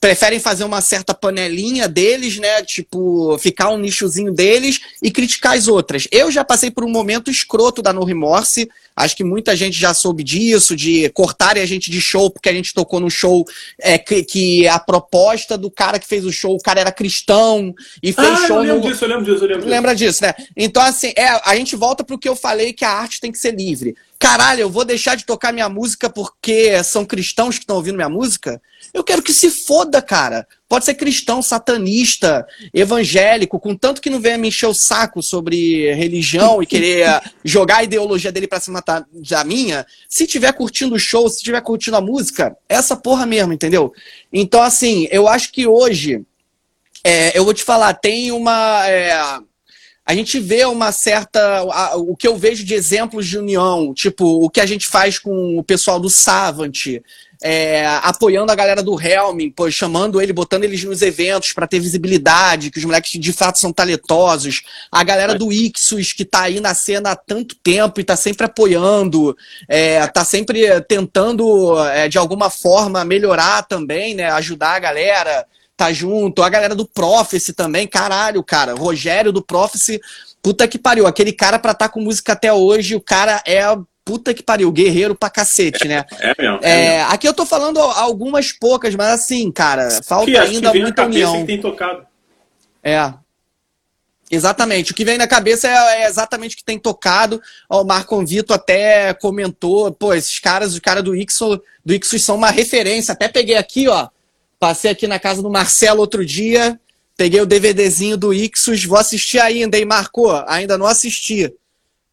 preferem fazer uma certa panelinha deles, né? Tipo, ficar um nichozinho deles e criticar as outras. Eu já passei por um momento escroto da No Remorse. Acho que muita gente já soube disso, de cortarem a gente de show porque a gente tocou no show é, que, que, a proposta do cara que fez o show, o cara era cristão e fez ah, show.
Eu lembro no... disso, eu lembro disso, eu lembro
Lembra disso, né? Então, assim, é, a gente volta pro que eu falei que a arte tem que ser livre. Caralho, eu vou deixar de tocar minha música porque são cristãos que estão ouvindo minha música? Eu quero que se foda, cara. Pode ser cristão, satanista, evangélico, com tanto que não venha me encher o saco sobre religião e querer jogar a ideologia dele pra cima da minha. Se tiver curtindo o show, se tiver curtindo a música, essa porra mesmo, entendeu? Então, assim, eu acho que hoje, é, eu vou te falar, tem uma. É, a gente vê uma certa. o que eu vejo de exemplos de união, tipo, o que a gente faz com o pessoal do Savant, é, apoiando a galera do Helm, pô, chamando ele, botando eles nos eventos para ter visibilidade, que os moleques de fato são talentosos. A galera do Ixus, que tá aí na cena há tanto tempo e tá sempre apoiando, é, tá sempre tentando, é, de alguma forma, melhorar também, né? Ajudar a galera tá junto. A galera do Prophecy também, caralho, cara. Rogério do Prophecy, puta que pariu. Aquele cara pra estar tá com música até hoje, o cara é puta que pariu, guerreiro pra cacete, né?
É, é mesmo. É,
é Aqui eu tô falando algumas poucas, mas assim, cara, falta
que,
ainda muita união.
Que tem tocado.
É. Exatamente. O que vem na cabeça é, é exatamente o que tem tocado. O Marco Vito até comentou, pô, esses caras, os caras do Ixo, do Ixos são uma referência. Até peguei aqui, ó, Passei aqui na casa do Marcelo outro dia, peguei o DVDzinho do Ixus, vou assistir ainda, hein, Marco? Ainda não assisti.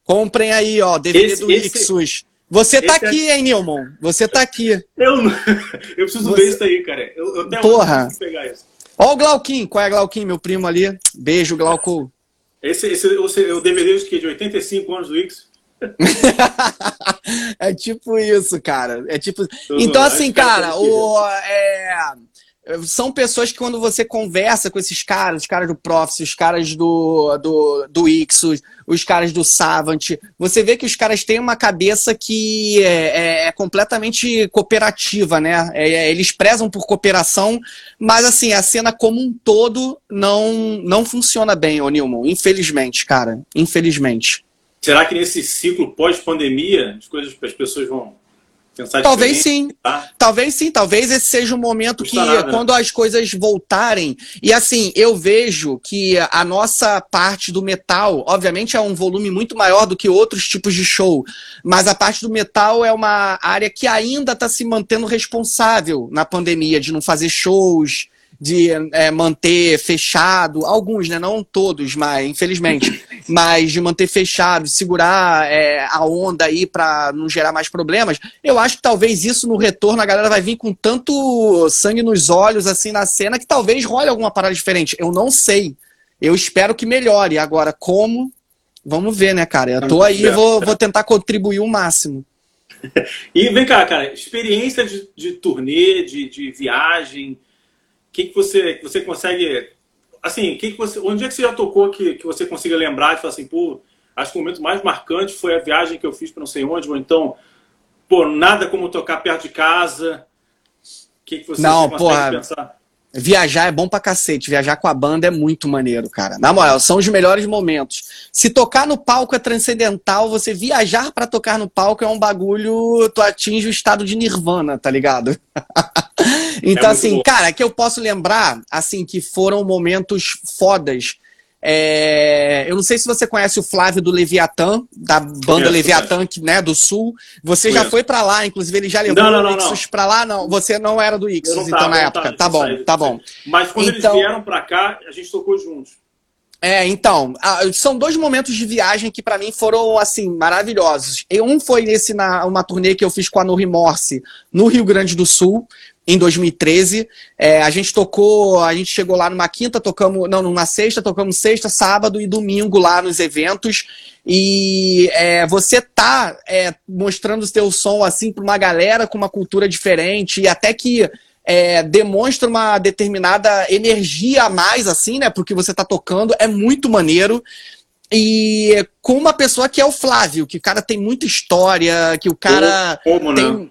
Comprem aí, ó, DVD esse, do esse, Ixus. Você tá é aqui, é... hein, Nilman? Você tá aqui.
Eu, eu preciso Você... ver isso aí, cara. Eu, eu até
Porra. pegar isso. Ó o Glauquim. Qual é Glauquim, meu primo ali? Beijo, Glauco.
Esse, esse, o DVD é de 85 anos do Ixus?
é tipo isso, cara. É tipo. Então, assim, cara, o, é... são pessoas que quando você conversa com esses caras, os caras do Profs, os caras do, do, do Ixos, os caras do Savant, você vê que os caras têm uma cabeça que é, é, é completamente cooperativa, né? É, é, eles prezam por cooperação, mas assim, a cena como um todo não, não funciona bem, ô Nilman. Infelizmente, cara. Infelizmente.
Será que nesse ciclo pós-pandemia as coisas as pessoas vão pensar
Talvez sim. Tá? Talvez sim. Talvez esse seja um momento que nada, né? quando né? as coisas voltarem. E assim, eu vejo que a nossa parte do metal, obviamente, é um volume muito maior do que outros tipos de show. Mas a parte do metal é uma área que ainda está se mantendo responsável na pandemia, de não fazer shows de é, manter fechado, alguns, né? Não todos, mas infelizmente, mas de manter fechado, segurar é, a onda aí para não gerar mais problemas. Eu acho que talvez isso no retorno a galera vai vir com tanto sangue nos olhos assim na cena que talvez role alguma parada diferente. Eu não sei. Eu espero que melhore. Agora, como? Vamos ver, né, cara? Eu tô aí e vou, vou tentar contribuir o máximo.
E vem cá, cara, experiência de, de turnê, de, de viagem, que, que você, você consegue. Assim, que que você, onde é que você já tocou que, que você consiga lembrar e falar assim, pô, acho que o momento mais marcante foi a viagem que eu fiz para não sei onde, ou então, pô, nada como tocar perto de casa. O que, que você,
não, porra, pensar? Viajar é bom pra cacete. Viajar com a banda é muito maneiro, cara. Na moral, são os melhores momentos. Se tocar no palco é transcendental, você viajar para tocar no palco é um bagulho. Tu atinge o estado de nirvana, tá ligado? então, é assim, bom. cara, que eu posso lembrar, assim, que foram momentos fodas é, eu não sei se você conhece o Flávio do Leviatã, da banda Leviatã, que, né, do Sul. Você já foi para lá, inclusive ele já levou não, não, o Ixos para lá? Não, você não era do Ixos, então, na época. Tava, tá bom, tá bom.
Mas quando então, eles vieram para cá, a gente tocou juntos.
É, então, são dois momentos de viagem que para mim foram, assim, maravilhosos. Um foi nesse, na, uma turnê que eu fiz com a No Remorse no Rio Grande do Sul, em 2013. É, a gente tocou, a gente chegou lá numa quinta, tocamos, não, numa sexta, tocamos sexta, sábado e domingo lá nos eventos. E é, você tá é, mostrando o seu som assim para uma galera com uma cultura diferente e até que é, demonstra uma determinada energia a mais, assim, né? Porque você tá tocando, é muito maneiro. E com uma pessoa que é o Flávio, que o cara tem muita história, que o cara
Como,
tem.
Né?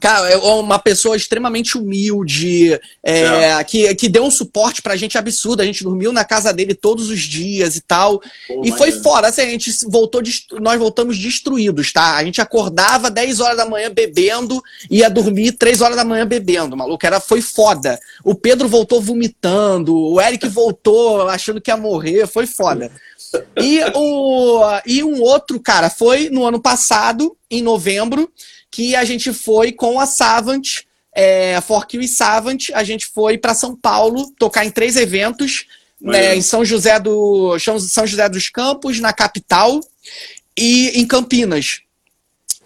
Cara, é uma pessoa extremamente humilde, é, é. Que, que deu um suporte pra gente absurdo. A gente dormiu na casa dele todos os dias e tal. Pô, e foi fora. Assim, a gente voltou, nós voltamos destruídos, tá? A gente acordava 10 horas da manhã bebendo, ia dormir 3 horas da manhã bebendo, maluco. Era, foi foda. O Pedro voltou vomitando, o Eric voltou achando que ia morrer, foi foda. E, o, e um outro, cara, foi no ano passado, em novembro que a gente foi com a Savant, é, Forkill e Savant, a gente foi para São Paulo tocar em três eventos, né, em São José, do, São José dos Campos, na capital, e em Campinas.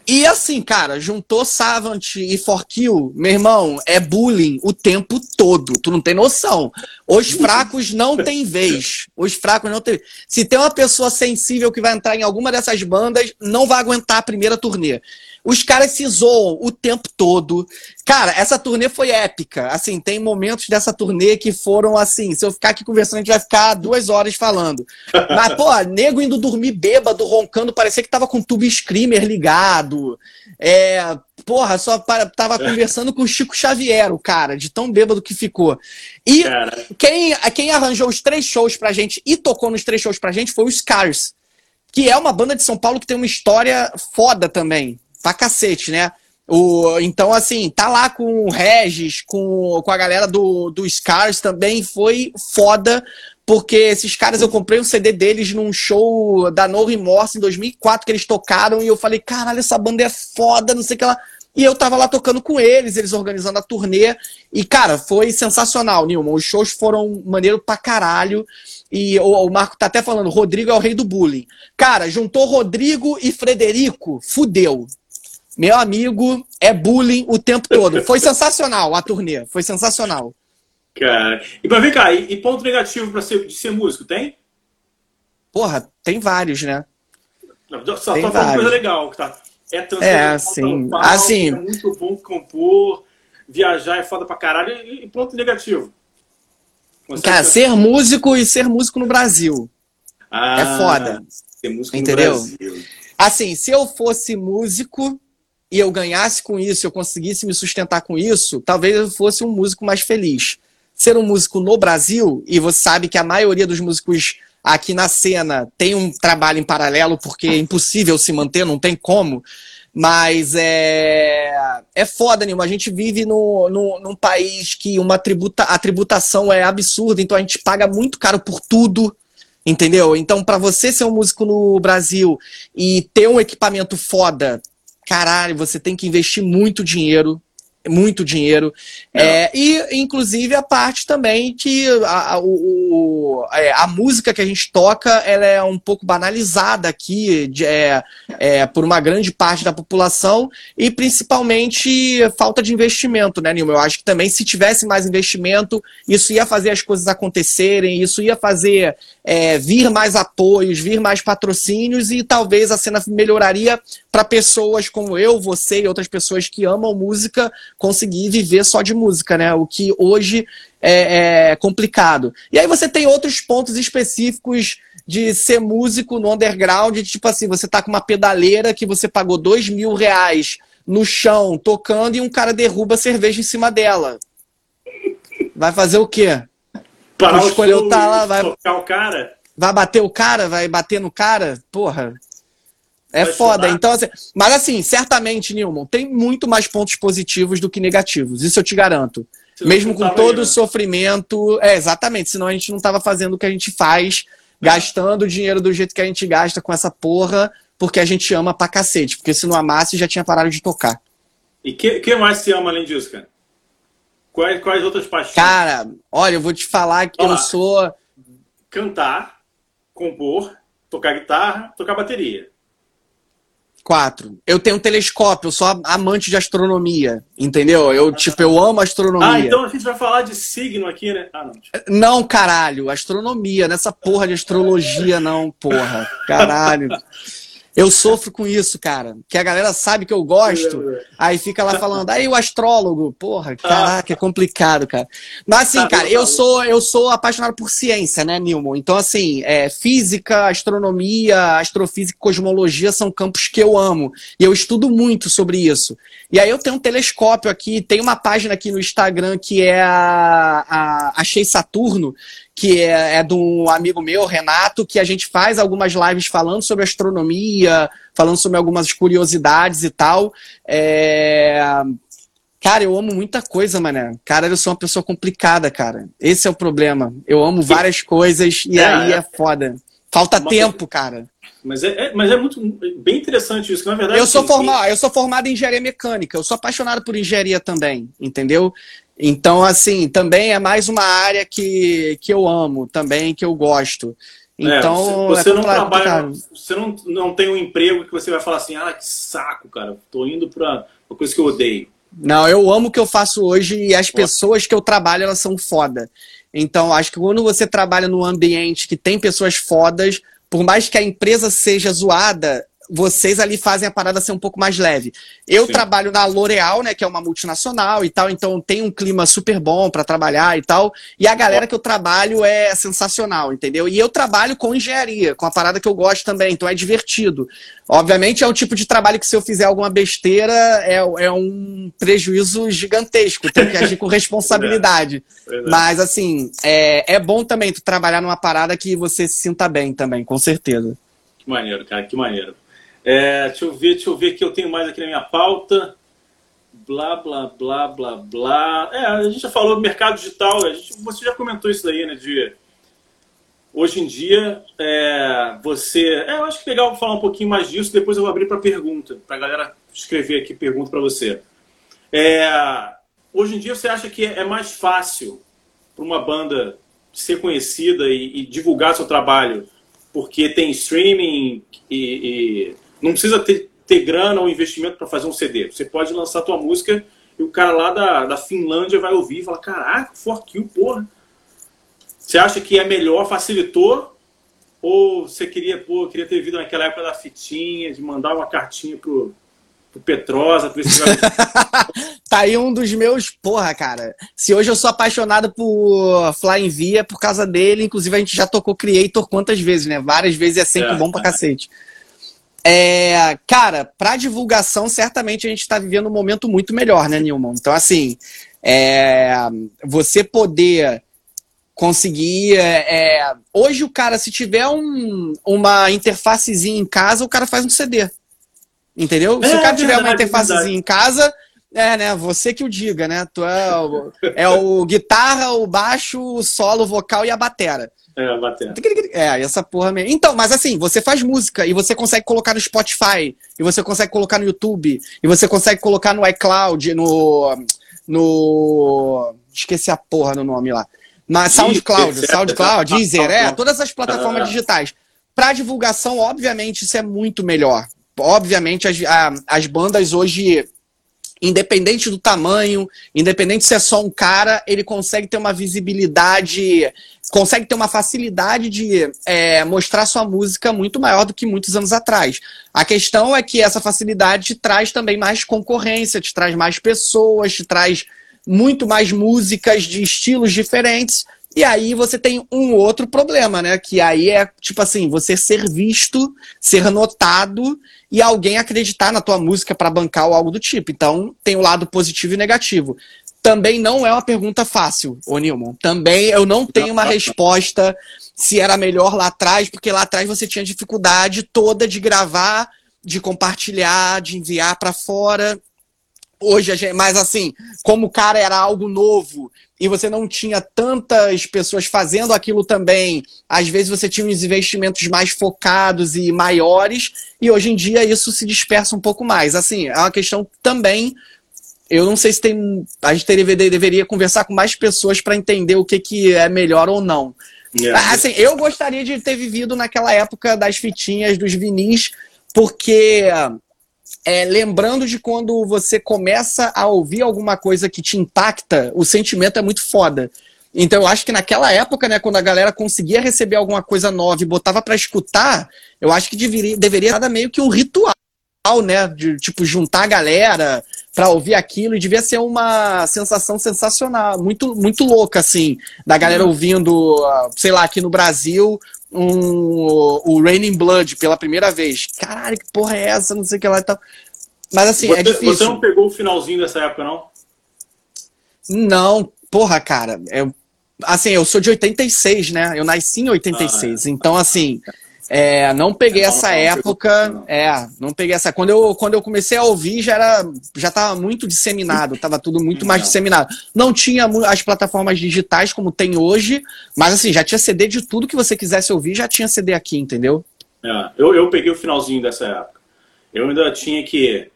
E assim, cara, juntou Savant e Forkill, meu irmão, é bullying o tempo todo. Tu não tem noção. Os fracos não têm vez. Os fracos não têm Se tem uma pessoa sensível que vai entrar em alguma dessas bandas, não vai aguentar a primeira turnê. Os caras se zoam o tempo todo. Cara, essa turnê foi épica. Assim, tem momentos dessa turnê que foram assim. Se eu ficar aqui conversando, a gente vai ficar duas horas falando. Mas, pô, nego indo dormir bêbado, roncando, parecia que tava com tubo screamer ligado. É, porra, só para, tava conversando com o Chico Xavier, o cara, de tão bêbado que ficou. E quem, quem arranjou os três shows pra gente e tocou nos três shows pra gente foi o Scars, que é uma banda de São Paulo que tem uma história foda também pra cacete, né? O, então, assim, tá lá com o Regis, com, com a galera do, do Scars também, foi foda, porque esses caras, eu comprei um CD deles num show da No Remorse em 2004, que eles tocaram, e eu falei, caralho, essa banda é foda, não sei o que lá. E eu tava lá tocando com eles, eles organizando a turnê. E, cara, foi sensacional, Nilman. Os shows foram maneiro pra caralho. E o, o, Marco tá até falando, Rodrigo é o rei do bullying. Cara, juntou Rodrigo e Frederico, fudeu. Meu amigo, é bullying o tempo todo. Foi sensacional a turnê, foi sensacional.
Cara, e pra ver cá, e, ponto negativo pra ser, de ser músico, tem?
Porra, tem vários, né?
Não, só tem tô falando coisa legal, que tá.
É, tanto é assim, pau, assim, é
muito bom compor, viajar é foda pra caralho, e, ponto negativo.
Você cara, ser músico e ser músico no Brasil. Ah, é foda.
Ser músico
Entendeu?
no Brasil.
Assim, se eu fosse músico, e eu ganhasse com isso, eu conseguisse me sustentar com isso, talvez eu fosse um músico mais feliz. Ser um músico no Brasil, e você sabe que a maioria dos músicos aqui na cena tem um trabalho em paralelo, porque é impossível se manter, não tem como. Mas é, é foda, Nilma. A gente vive no, no, num país que uma tributa, a tributação é absurda, então a gente paga muito caro por tudo. Entendeu? Então, para você ser um músico no Brasil e ter um equipamento foda, caralho, você tem que investir muito dinheiro muito dinheiro. É, e, inclusive, a parte também que a, a, o, é, a música que a gente toca ela é um pouco banalizada aqui de, é, é, por uma grande parte da população e, principalmente, falta de investimento, né, Nilma? Eu acho que também, se tivesse mais investimento, isso ia fazer as coisas acontecerem, isso ia fazer é, vir mais apoios, vir mais patrocínios e talvez a cena melhoraria para pessoas como eu, você e outras pessoas que amam música conseguir viver só de música, né? O que hoje é, é complicado. E aí você tem outros pontos específicos de ser músico no underground, tipo assim, você tá com uma pedaleira que você pagou dois mil reais no chão, tocando, e um cara derruba cerveja em cima dela. Vai fazer o quê?
Para escolheu tá lá, vai o cara.
Vai bater o cara, vai bater no cara, porra. É Vai foda. Então, assim, mas assim, certamente, Nilman, tem muito mais pontos positivos do que negativos. Isso eu te garanto. Mesmo com todo aí, né? o sofrimento. É, exatamente. Senão a gente não tava fazendo o que a gente faz, é. gastando o dinheiro do jeito que a gente gasta com essa porra, porque a gente ama pra cacete. Porque se não amasse, já tinha parado de tocar.
E que, que, mais se ama além disso, cara? Quais, quais outras paixões?
Cara, olha, eu vou te falar que Olá. eu sou.
Cantar. compor, tocar guitarra, tocar bateria.
Quatro. Eu tenho um telescópio, eu sou amante de astronomia, entendeu? Eu, tipo, eu amo astronomia.
Ah, então a gente vai falar de signo aqui, né? Ah, não.
Não, caralho, astronomia, nessa porra de astrologia não, porra. Caralho. Eu sofro com isso, cara. Que a galera sabe que eu gosto, aí fica lá falando, aí o astrólogo, porra, caraca, é complicado, cara. Mas assim, cara, eu sou, eu sou apaixonado por ciência, né, Nilmo? Então, assim, é, física, astronomia, astrofísica e cosmologia são campos que eu amo. E eu estudo muito sobre isso. E aí eu tenho um telescópio aqui, tem uma página aqui no Instagram que é a, a Achei Saturno, que é, é de um amigo meu, Renato, que a gente faz algumas lives falando sobre astronomia, falando sobre algumas curiosidades e tal. É... Cara, eu amo muita coisa, mané. Cara, eu sou uma pessoa complicada, cara. Esse é o problema. Eu amo várias coisas e é, aí é, é foda. Falta tempo, cara.
Mas é, é, mas é muito bem interessante isso, que na verdade.
Eu sou, formado, eu sou formado em engenharia mecânica, eu sou apaixonado por engenharia também, entendeu? Então, assim, também é mais uma área que, que eu amo, também que eu gosto. É, então,
é, você, você é não trabalha, você não, não tem um emprego que você vai falar assim, ah, que saco, cara, tô indo para uma coisa que eu odeio.
Não, eu amo o que eu faço hoje e as pessoas que eu trabalho, elas são foda. Então, acho que quando você trabalha num ambiente que tem pessoas fodas, por mais que a empresa seja zoada, vocês ali fazem a parada ser um pouco mais leve. Eu Sim. trabalho na L'Oréal, né, que é uma multinacional e tal, então tem um clima super bom para trabalhar e tal. E a galera que eu trabalho é sensacional, entendeu? E eu trabalho com engenharia, com a parada que eu gosto também, então é divertido. Obviamente é o tipo de trabalho que se eu fizer alguma besteira é, é um prejuízo gigantesco, tenho que agir com responsabilidade. É, Mas assim, é, é bom também tu trabalhar numa parada que você se sinta bem também, com certeza.
Que maneiro, cara, que maneiro. É, deixa eu ver, deixa eu ver que eu tenho mais aqui na minha pauta. Blá, blá, blá, blá, blá. É, a gente já falou do mercado digital, a gente, você já comentou isso daí, né, de hoje em dia é, você. É, eu acho que é legal falar um pouquinho mais disso, depois eu vou abrir para pergunta, para a galera escrever aqui pergunta para você. É, hoje em dia você acha que é mais fácil para uma banda ser conhecida e, e, divulgar seu trabalho porque tem streaming e, e não precisa ter, ter grana ou investimento para fazer um CD. Você pode lançar tua música e o cara lá da, da Finlândia vai ouvir e fala: Caraca, For Kill, porra. Você acha que é melhor, facilitou? Ou você queria, pô, queria ter vindo naquela época da fitinha, de mandar uma cartinha pro, pro Petrosa, pra esse
Tá aí um dos meus, porra, cara. Se hoje eu sou apaixonado por Flying V é por causa dele, inclusive a gente já tocou Creator quantas vezes, né? Várias vezes é sempre é, bom pra cacete. É, cara, para divulgação, certamente a gente está vivendo um momento muito melhor, né, Nilman? Então, assim, é, você poder conseguir. É, é, hoje, o cara, se tiver um, uma interfacezinha em casa, o cara faz um CD. Entendeu? se o é, cara tiver uma interfacezinha em casa, é, né? Você que o diga, né? Tu é o, é o guitarra, o baixo, o solo, o vocal e a batera.
É.
É, essa porra mesmo. Então, mas assim, você faz música e você consegue colocar no Spotify, e você consegue colocar no YouTube, e você consegue colocar no iCloud, no. no. Esqueci a porra do nome lá. Na SoundCloud, SoundCloud, Deezer, é, todas as plataformas digitais. Para divulgação, obviamente, isso é muito melhor. Obviamente, as, a, as bandas hoje independente do tamanho, independente se é só um cara, ele consegue ter uma visibilidade, consegue ter uma facilidade de é, mostrar sua música muito maior do que muitos anos atrás. A questão é que essa facilidade te traz também mais concorrência, te traz mais pessoas, te traz muito mais músicas de estilos diferentes. E aí você tem um outro problema, né? Que aí é tipo assim, você ser visto, ser notado e alguém acreditar na tua música para bancar ou algo do tipo. Então, tem o lado positivo e negativo. Também não é uma pergunta fácil, ô Nilman. Também eu não tenho uma resposta se era melhor lá atrás, porque lá atrás você tinha dificuldade toda de gravar, de compartilhar, de enviar para fora. Hoje, gente, mas assim, como o cara era algo novo e você não tinha tantas pessoas fazendo aquilo também, às vezes você tinha uns investimentos mais focados e maiores, e hoje em dia isso se dispersa um pouco mais. Assim, é uma questão também. Eu não sei se tem. A gente deveria, deveria conversar com mais pessoas para entender o que, que é melhor ou não. É. Assim, eu gostaria de ter vivido naquela época das fitinhas, dos vinis, porque é, lembrando de quando você começa a ouvir alguma coisa que te impacta, o sentimento é muito foda. Então eu acho que naquela época, né, quando a galera conseguia receber alguma coisa nova e botava para escutar, eu acho que deveria, deveria dar meio que um ritual, né, de tipo juntar a galera para ouvir aquilo e devia ser uma sensação sensacional, muito muito louca assim, da galera uhum. ouvindo, sei lá, aqui no Brasil, um, o Raining Blood pela primeira vez. Caralho, que porra é essa? Não sei o que lá e tal. Mas assim, é
você,
é difícil.
Você não pegou o finalzinho dessa época, não?
Não, porra, cara. Eu, assim, eu sou de 86, né? Eu nasci em 86. Ah, é. Então, assim, é, não peguei essa não, época. Não. É, não peguei essa. Quando eu, quando eu comecei a ouvir, já era, já estava muito disseminado, estava tudo muito mais disseminado. Não tinha as plataformas digitais como tem hoje, mas assim, já tinha CD de tudo que você quisesse ouvir, já tinha CD aqui, entendeu?
É, eu, eu peguei o finalzinho dessa época. Eu ainda tinha que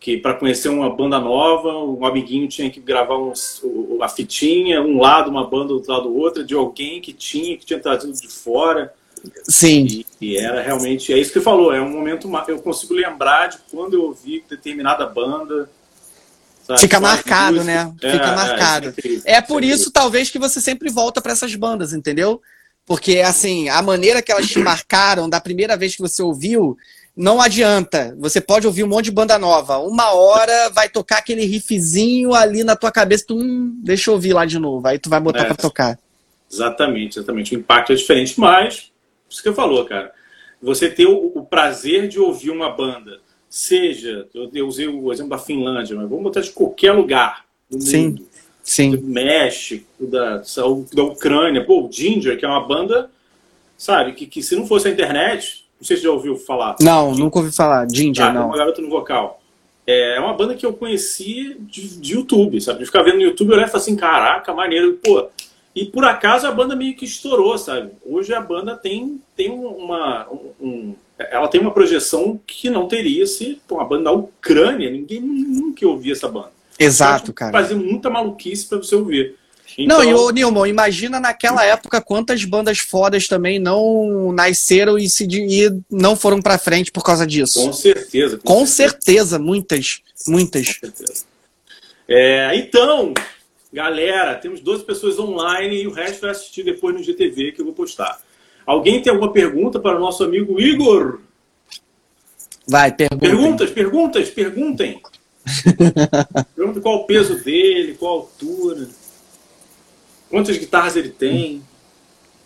que para conhecer uma banda nova, um amiguinho tinha que gravar uns, a fitinha, um lado uma banda, outro lado outra, de alguém que tinha, que tinha trazido de fora.
Sim.
E, e, era realmente, é isso que falou, é um momento, eu consigo lembrar de quando eu ouvi determinada banda.
Sabe? Fica marcado, né? É, Fica é, marcado. É, é por isso, talvez, que você sempre volta para essas bandas, entendeu? Porque, assim, a maneira que elas te marcaram da primeira vez que você ouviu, não adianta. Você pode ouvir um monte de banda nova. Uma hora vai tocar aquele riffzinho ali na tua cabeça, tu, hum, deixa eu ouvir lá de novo. Aí tu vai botar é, para tocar.
Exatamente, exatamente. O impacto é diferente, mas isso que eu falou, cara. Você ter o, o prazer de ouvir uma banda, seja, eu, usei o exemplo da Finlândia, mas vamos botar de qualquer lugar do
Sim.
mundo.
Sim.
Do México, da, da Ucrânia. Pô, o Ginger, que é uma banda, sabe, que, que se não fosse a internet, não sei se já ouviu falar.
Não, nunca ouvi falar. Ginger, ah, não.
uma garota no vocal. É uma banda que eu conheci de, de YouTube, sabe? De ficar vendo no YouTube, eu olhava e assim, caraca, maneiro. Pô, e por acaso a banda meio que estourou, sabe? Hoje a banda tem, tem uma. Um, ela tem uma projeção que não teria se pô, a banda da Ucrânia, ninguém nunca ouvia essa banda.
Exato, cara.
Fazer muita maluquice para você ouvir.
Então... Não, e o Nilman, imagina naquela época quantas bandas fodas também não nasceram e, se, e não foram para frente por causa disso.
Com certeza.
Com, com certeza. certeza. muitas, muitas. Com certeza.
É, então, Galera, temos 12 pessoas online e o resto vai assistir depois no GTV que eu vou postar. Alguém tem alguma pergunta para o nosso amigo Igor?
Vai, pergunta.
Perguntas, perguntas, perguntem. Pergunta qual o peso dele, qual a altura, quantas guitarras ele tem.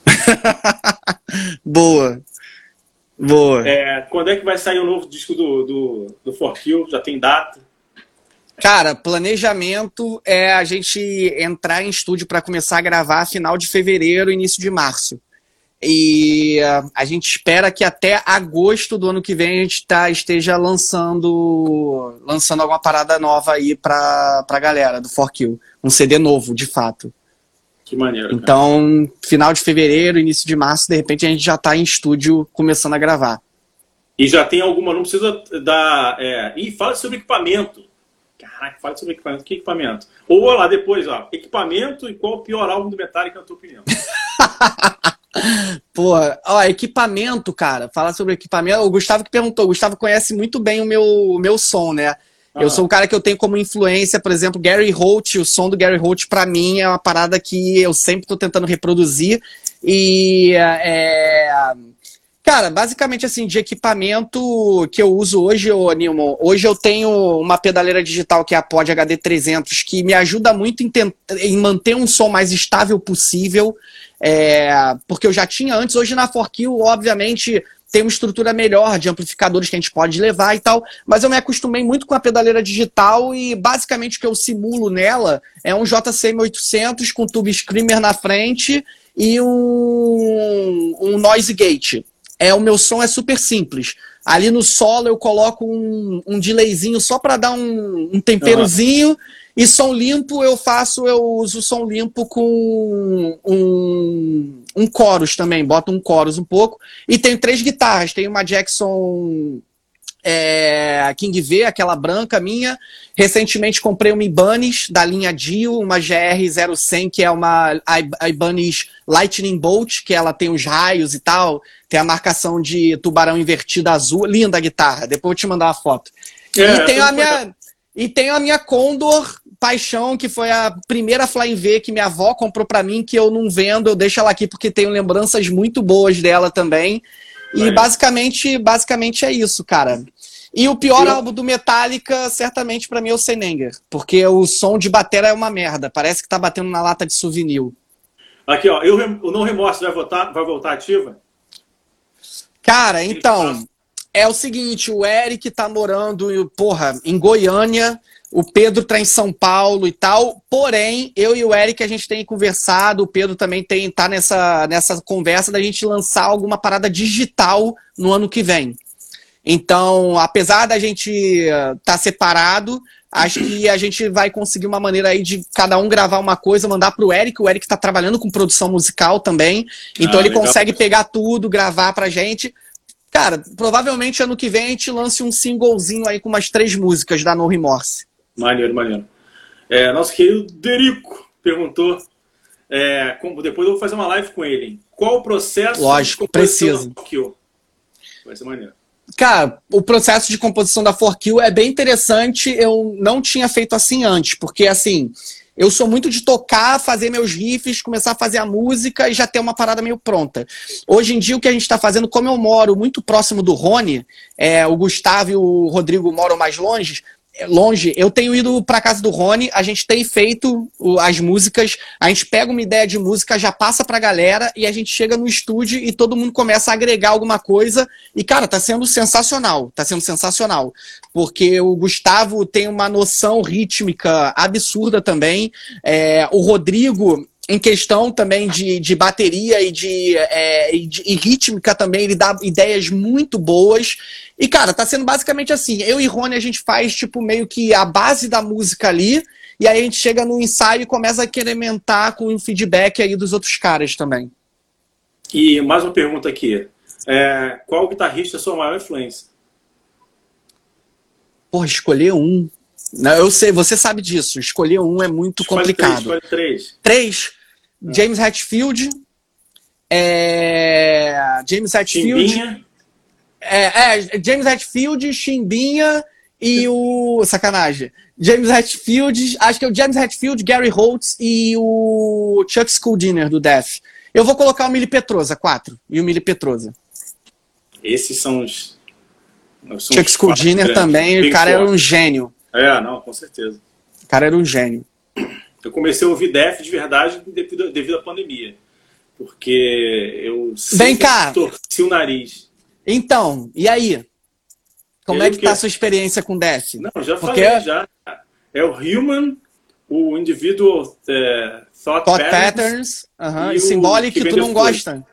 Boa. Boa.
É, quando é que vai sair o novo disco do, do, do For Kill? Já tem data?
Cara, planejamento é a gente entrar em estúdio para começar a gravar final de fevereiro, início de março. E a gente espera que até agosto do ano que vem a gente tá, esteja lançando lançando alguma parada nova aí pra, pra galera do 4Kill. Um CD novo, de fato.
Que maneiro.
Então, final de fevereiro, início de março, de repente a gente já tá em estúdio começando a gravar.
E já tem alguma, não precisa dar. É... E fala sobre equipamento. Caraca, fala sobre equipamento. Que equipamento? Ou lá depois, ó, equipamento e qual o pior álbum do Metallica, na tua opinião?
Pô, ó, equipamento, cara. Fala sobre equipamento. O Gustavo que perguntou. O Gustavo conhece muito bem o meu, o meu som, né? Ah. Eu sou um cara que eu tenho como influência, por exemplo, Gary Holt. O som do Gary Holt, para mim, é uma parada que eu sempre tô tentando reproduzir. E é, Cara, basicamente assim, de equipamento que eu uso hoje, ô Nilman, hoje eu tenho uma pedaleira digital que é a Pod HD 300, que me ajuda muito em, em manter um som mais estável possível, é, porque eu já tinha antes, hoje na Forkill, obviamente, tem uma estrutura melhor de amplificadores que a gente pode levar e tal, mas eu me acostumei muito com a pedaleira digital e basicamente o que eu simulo nela é um JCM 800 com tubo screamer na frente e um, um noise gate é o meu som é super simples. Ali no solo eu coloco um, um delayzinho só para dar um, um temperozinho. Uhum. E som limpo eu faço, eu uso som limpo com um, um chorus também, boto um chorus um pouco. E tenho três guitarras, tenho uma Jackson é, King V, aquela branca minha. Recentemente comprei uma Ibanez da linha Dio, uma GR0100, que é uma Ibanez Lightning Bolt, que ela tem os raios e tal, tem a marcação de tubarão invertida azul. Linda a guitarra, depois eu vou te mandar uma foto. É, e, tenho a minha, e tenho a minha Condor Paixão, que foi a primeira Flying V que minha avó comprou para mim, que eu não vendo, eu deixo ela aqui porque tenho lembranças muito boas dela também. E basicamente, basicamente é isso, cara. E o pior eu... álbum do Metallica, certamente para mim é o Senenger, porque o som de bateria é uma merda, parece que tá batendo na lata de souvenir.
Aqui, ó, eu, o Não Remorso vai voltar, vai voltar ativa?
Cara, então, é o seguinte, o Eric tá morando, porra, em Goiânia, o Pedro tá em São Paulo e tal. Porém, eu e o Eric a gente tem conversado, o Pedro também tem tá nessa, nessa conversa da gente lançar alguma parada digital no ano que vem. Então, apesar da gente estar tá separado, acho que a gente vai conseguir uma maneira aí de cada um gravar uma coisa, mandar pro Eric. O Eric está trabalhando com produção musical também. Então ah, ele legal. consegue pegar tudo, gravar pra gente. Cara, provavelmente ano que vem a gente lance um singlezinho aí com umas três músicas da No Remorse.
Maneiro, maneiro. É, nosso querido Derico perguntou. É, como, depois eu vou fazer uma live com ele. Qual o processo?
Lógico, preciso.
Vai ser maneiro.
Cara, o processo de composição da 4Kill é bem interessante. Eu não tinha feito assim antes, porque assim, eu sou muito de tocar, fazer meus riffs, começar a fazer a música e já ter uma parada meio pronta. Hoje em dia, o que a gente está fazendo, como eu moro muito próximo do Rony, é, o Gustavo e o Rodrigo moram mais longe, longe. Eu tenho ido para casa do Rony, a gente tem feito as músicas, a gente pega uma ideia de música, já passa pra galera e a gente chega no estúdio e todo mundo começa a agregar alguma coisa. E, cara, tá sendo sensacional, tá sendo sensacional. Porque o Gustavo tem uma noção rítmica absurda também. É, o Rodrigo, em questão também de, de bateria e de, é, e de e rítmica também, ele dá ideias muito boas. E, cara, tá sendo basicamente assim. Eu e Rony, a gente faz, tipo, meio que a base da música ali, e aí a gente chega no ensaio e começa a incrementar com o feedback aí dos outros caras também.
E mais uma pergunta aqui. É, qual guitarrista é a sua maior influência?
Porra, escolher um. Não, eu sei, você sabe disso. Escolher um é muito escolhe complicado.
Três, escolhe três.
Três? James Hetfield, é... James Hetfield, é, é, James Hetfield, Chimbinha e o sacanagem. James Hetfield, acho que é o James Hetfield, Gary Holtz e o Chuck Schuldiner do Death. Eu vou colocar o Mili Petrosa, quatro, e o Mili Petrosa.
Esses são os.
São Chuck Schuldiner também, o cara era um gênio.
É, não, com certeza.
O cara era um gênio.
Eu comecei a ouvir Def de verdade devido, devido à pandemia. Porque eu
Vem cá.
torci o nariz.
Então, e aí? Como eu é que, que tá a sua experiência com Def?
Não, já Porque... falei, já. É o Human, o Individual é, Thought,
thought Patterns, patterns uh -huh, e, e Symbolic que, que tu não gosta.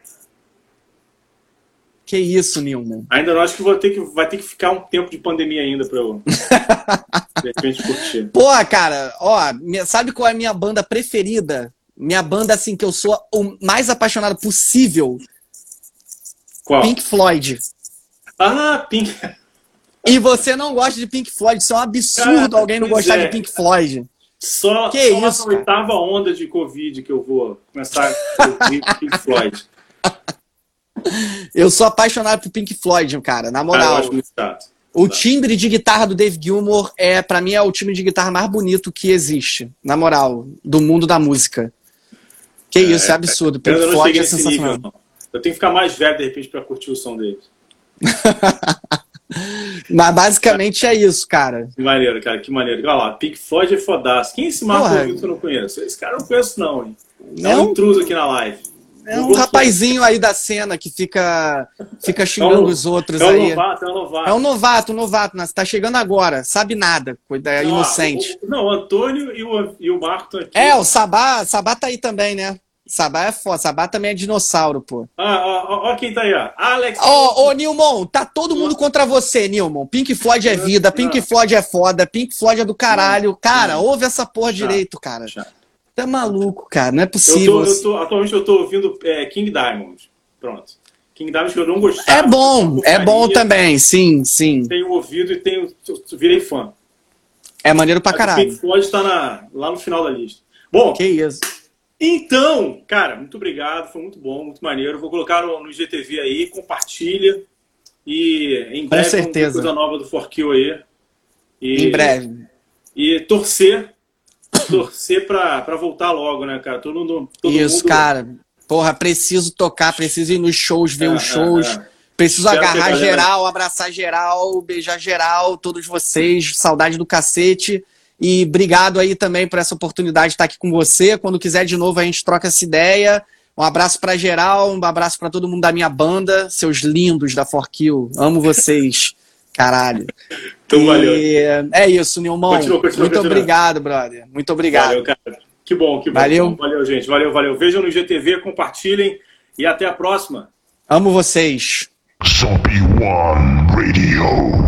Que isso, Nilman.
Ainda não acho que vou ter que vai ter que ficar um tempo de pandemia ainda para eu de repente curtir.
Pô, cara, ó, sabe qual é a minha banda preferida? Minha banda assim que eu sou o mais apaixonado possível.
Qual?
Pink Floyd.
Ah, Pink.
E você não gosta de Pink Floyd, isso é um absurdo cara, alguém não gostar é. de Pink Floyd.
Só,
que
só
isso,
oitava onda de Covid que eu vou começar a ouvir Pink Floyd.
Eu sou apaixonado por Pink Floyd, cara, na moral. Ah, o timbre de guitarra do Dave Gilmour é, para mim, é o timbre de guitarra mais bonito que existe, na moral, do mundo da música. Que é, isso, é absurdo.
Pink Floyd é sensacional. Nível, eu tenho que ficar mais velho, de repente, pra curtir o som deles.
Mas basicamente é isso, cara.
Que maneiro, cara, que maneiro. Olha lá, Pink Floyd é fodaço. Quem é esse Marco Porra. que eu não conheço? Esse cara eu não conheço, não, hein? É um intruso aqui na live.
É um rapazinho aí da cena que fica, fica xingando é um, os outros
é um
aí.
Novato, é um novato.
É um novato, um novato. Né? Tá chegando agora, sabe nada, é inocente.
O, não, o Antônio e o, e o Marco estão aqui.
É, o Sabá, Sabá tá aí também, né? Sabá é foda, Sabá também é dinossauro, pô.
Ah, ó, ó, quem tá aí, ó. Alex.
Ó, ô, Nilmon, tá todo mundo contra você, Nilmon. Pink Floyd é vida, Pink Floyd é foda, Pink Floyd é do caralho. Cara, ouve essa porra direito, cara. Tá maluco, cara. Não é possível.
Eu tô, eu tô, atualmente eu tô ouvindo é, King Diamond. Pronto. King Diamond que eu não gostava.
É bom, é bom também, sim, sim.
Tenho ouvido e tenho, virei fã.
É maneiro pra
Mas o
caralho.
Pink Floyd está na, lá no final da lista. Bom,
Que isso.
então, cara, muito obrigado, foi muito bom, muito maneiro. Vou colocar no, no GTV aí, compartilha. E em
Com
breve ter
certeza.
coisa nova do Forkill aí. E,
Em breve.
E torcer, torcer pra, pra voltar logo, né, cara? Todo mundo. Todo
Isso,
mundo...
cara. Porra, preciso tocar, preciso ir nos shows, ver
É,
os shows.
é, é.
Preciso agarrar
galera-
geral, abraçar geral, beijar geral, todos vocês. Saudade do cacete. E obrigado aí também por essa oportunidade de estar aqui com você. Quando quiser de novo, a gente troca essa ideia. Um abraço pra geral, um abraço pra todo mundo da minha banda, seus lindos da Forkill. Amo vocês. Caralho.
Então,
E
valeu.
É isso, Nilmão.
Continua, continua,
Muito
continua.
obrigado, brother. Muito obrigado.
Valeu, cara. Que bom, que bom.
Valeu.
Valeu, gente. Valeu, valeu. Vejam no GTV, compartilhem e até a próxima.
Amo vocês.
Zombie One Radio.